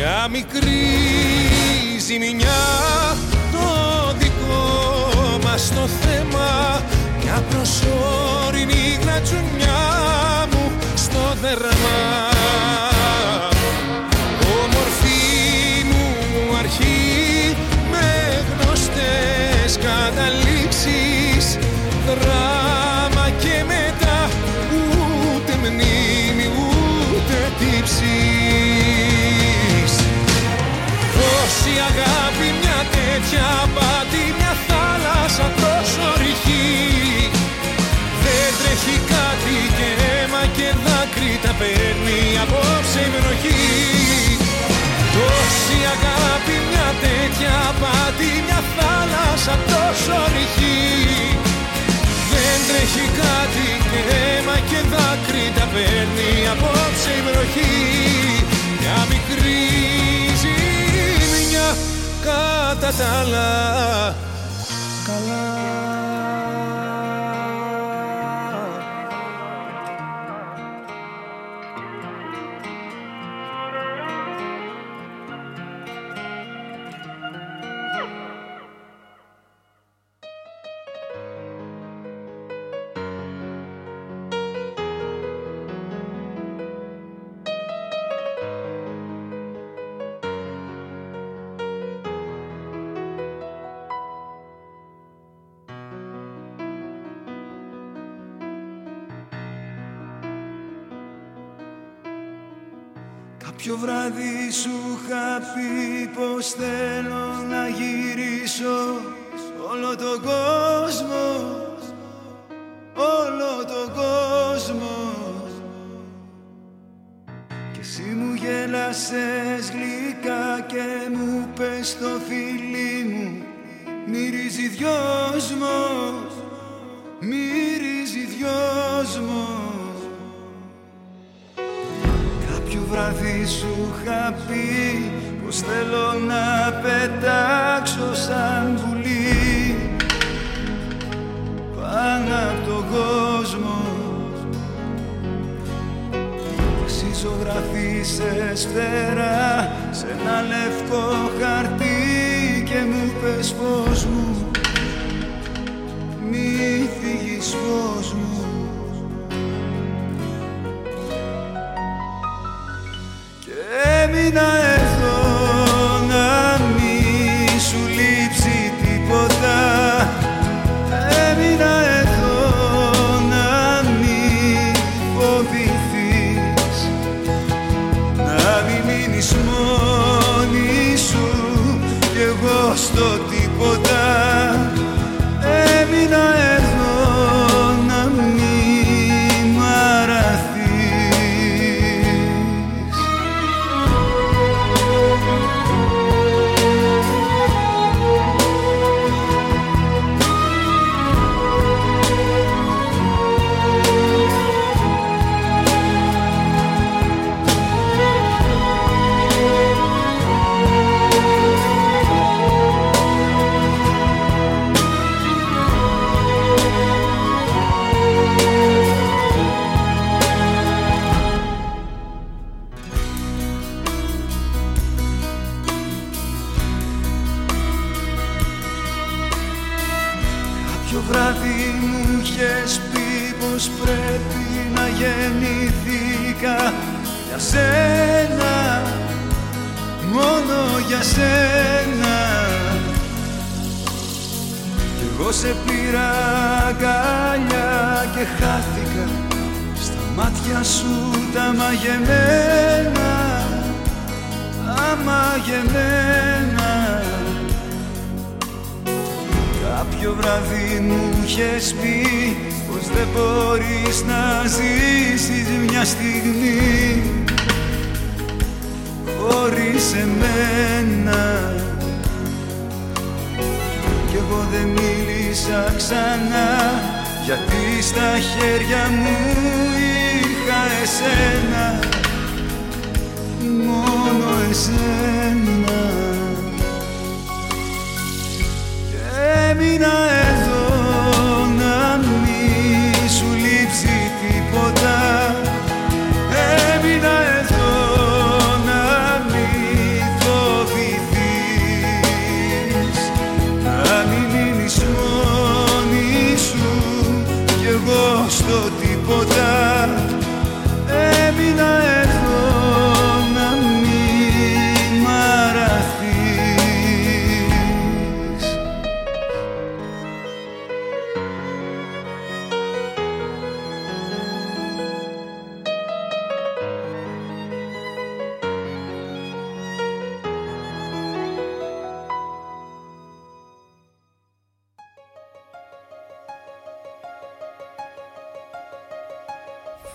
μια μικρή ζημιά. Το δικό μας το θέμα Μια προσωρινή γρατζουνιά μου στο δέρμα. Όμορφη μου αρχή με γνωστές καταλήξεις Δράμα Τόση αγάπη μια τέτοια πάτη μια θάλασσα τόσο ρηχή. Δεν τρέχει κάτι και αίμα και δάκρυ τα παίρνει απόψε η βροχή Τόση αγάπη μια τέτοια πάτη μια θάλασσα τόσο ρηχή. Δεν τρέχει κάτι και αίμα και δάκρυ τα παίρνει απόψε η βροχή Μια μικρή ζημιά κατά τα άλλα. Καλά Κάποιο βράδυ σου είχα πει πως θέλω να γυρίσω σ' όλο τον κόσμο σου είχα πει πως θέλω να πετάξω σαν πουλί. Πάνω από τον κόσμο. Εσύ ζωγραφίσες φτερά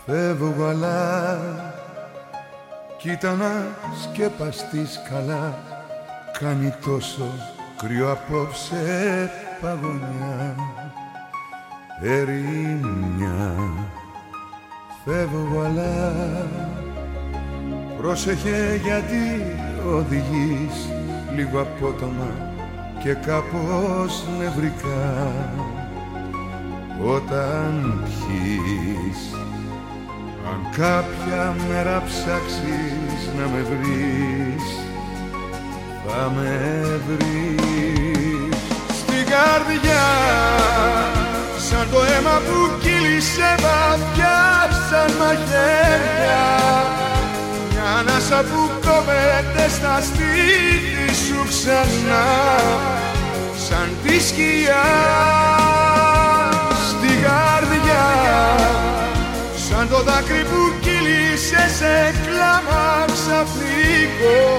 Φεύγω αλλά Κοίτα να σκεπαστείς καλά. Κάνει τόσο κρύο απόψε παγωνιά. Ερήμια Φεύγω αλλά Πρόσεχε γιατί οδηγείς Λίγο απότομα και κάπως νευρικά. Όταν πιείς αν κάποια μέρα ψάξεις να με βρεις Θα με βρεις. Στην καρδιά Σαν το αίμα που κύλησε βαθιά Σαν μαχαίρια Μια ανάσα που κόβεται στα στήθη σου ξανά Σαν τη σκιά Σαν το δάκρυ που κύλησε σε κλάμα ξαφνικό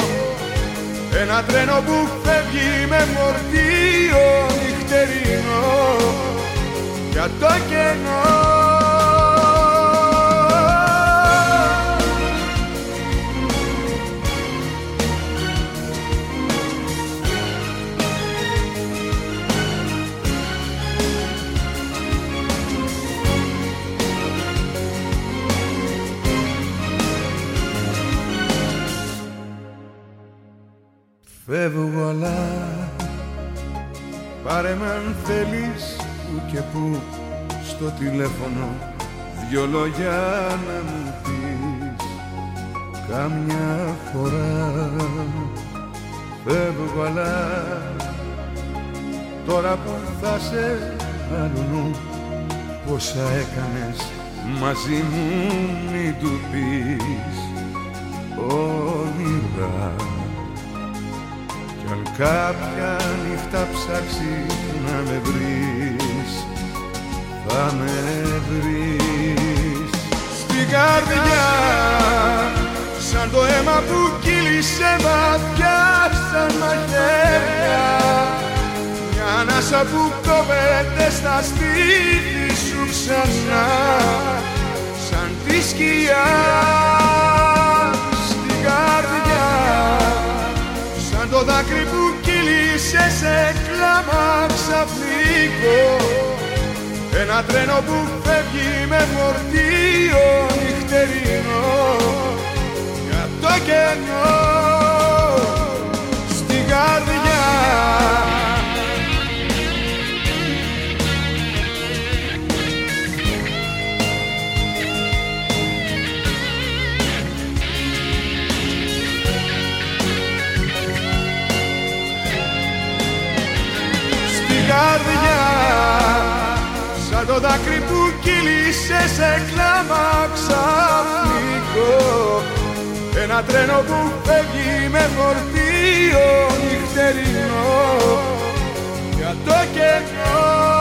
Ένα τρένο που φεύγει με μορτίο νυχτερινό Για το κενό Φεύγω αλλά Πάρε με αν θέλεις που και που στο τηλέφωνο. Δυο λόγια να μου πεις Κάμια φορά. Φεύγω αλλά Τώρα που θα σε αλλού Πόσα έκανες μαζί μου μην του πεις. Όνειρα κι αν κάποια νύχτα ψάξεις να με βρεις Θα με βρεις. Στην καρδιά Σαν το αίμα που κύλησε βαθιά Σαν μαχαίρια Μια ανάσα που κόβεται στα στήθη σου ξανά Σαν τη σκιά δάκρυ που κύλησε σε κλάμα ξαφνικό. Ένα τρένο που φεύγει με φορτίο νυχτερινό Για το κενό Το δάκρυ που κύλησε σε κλάμα ξαφνικό. Ένα τρένο που φεύγει με φορτίο νυχτερινό. Για το κενό.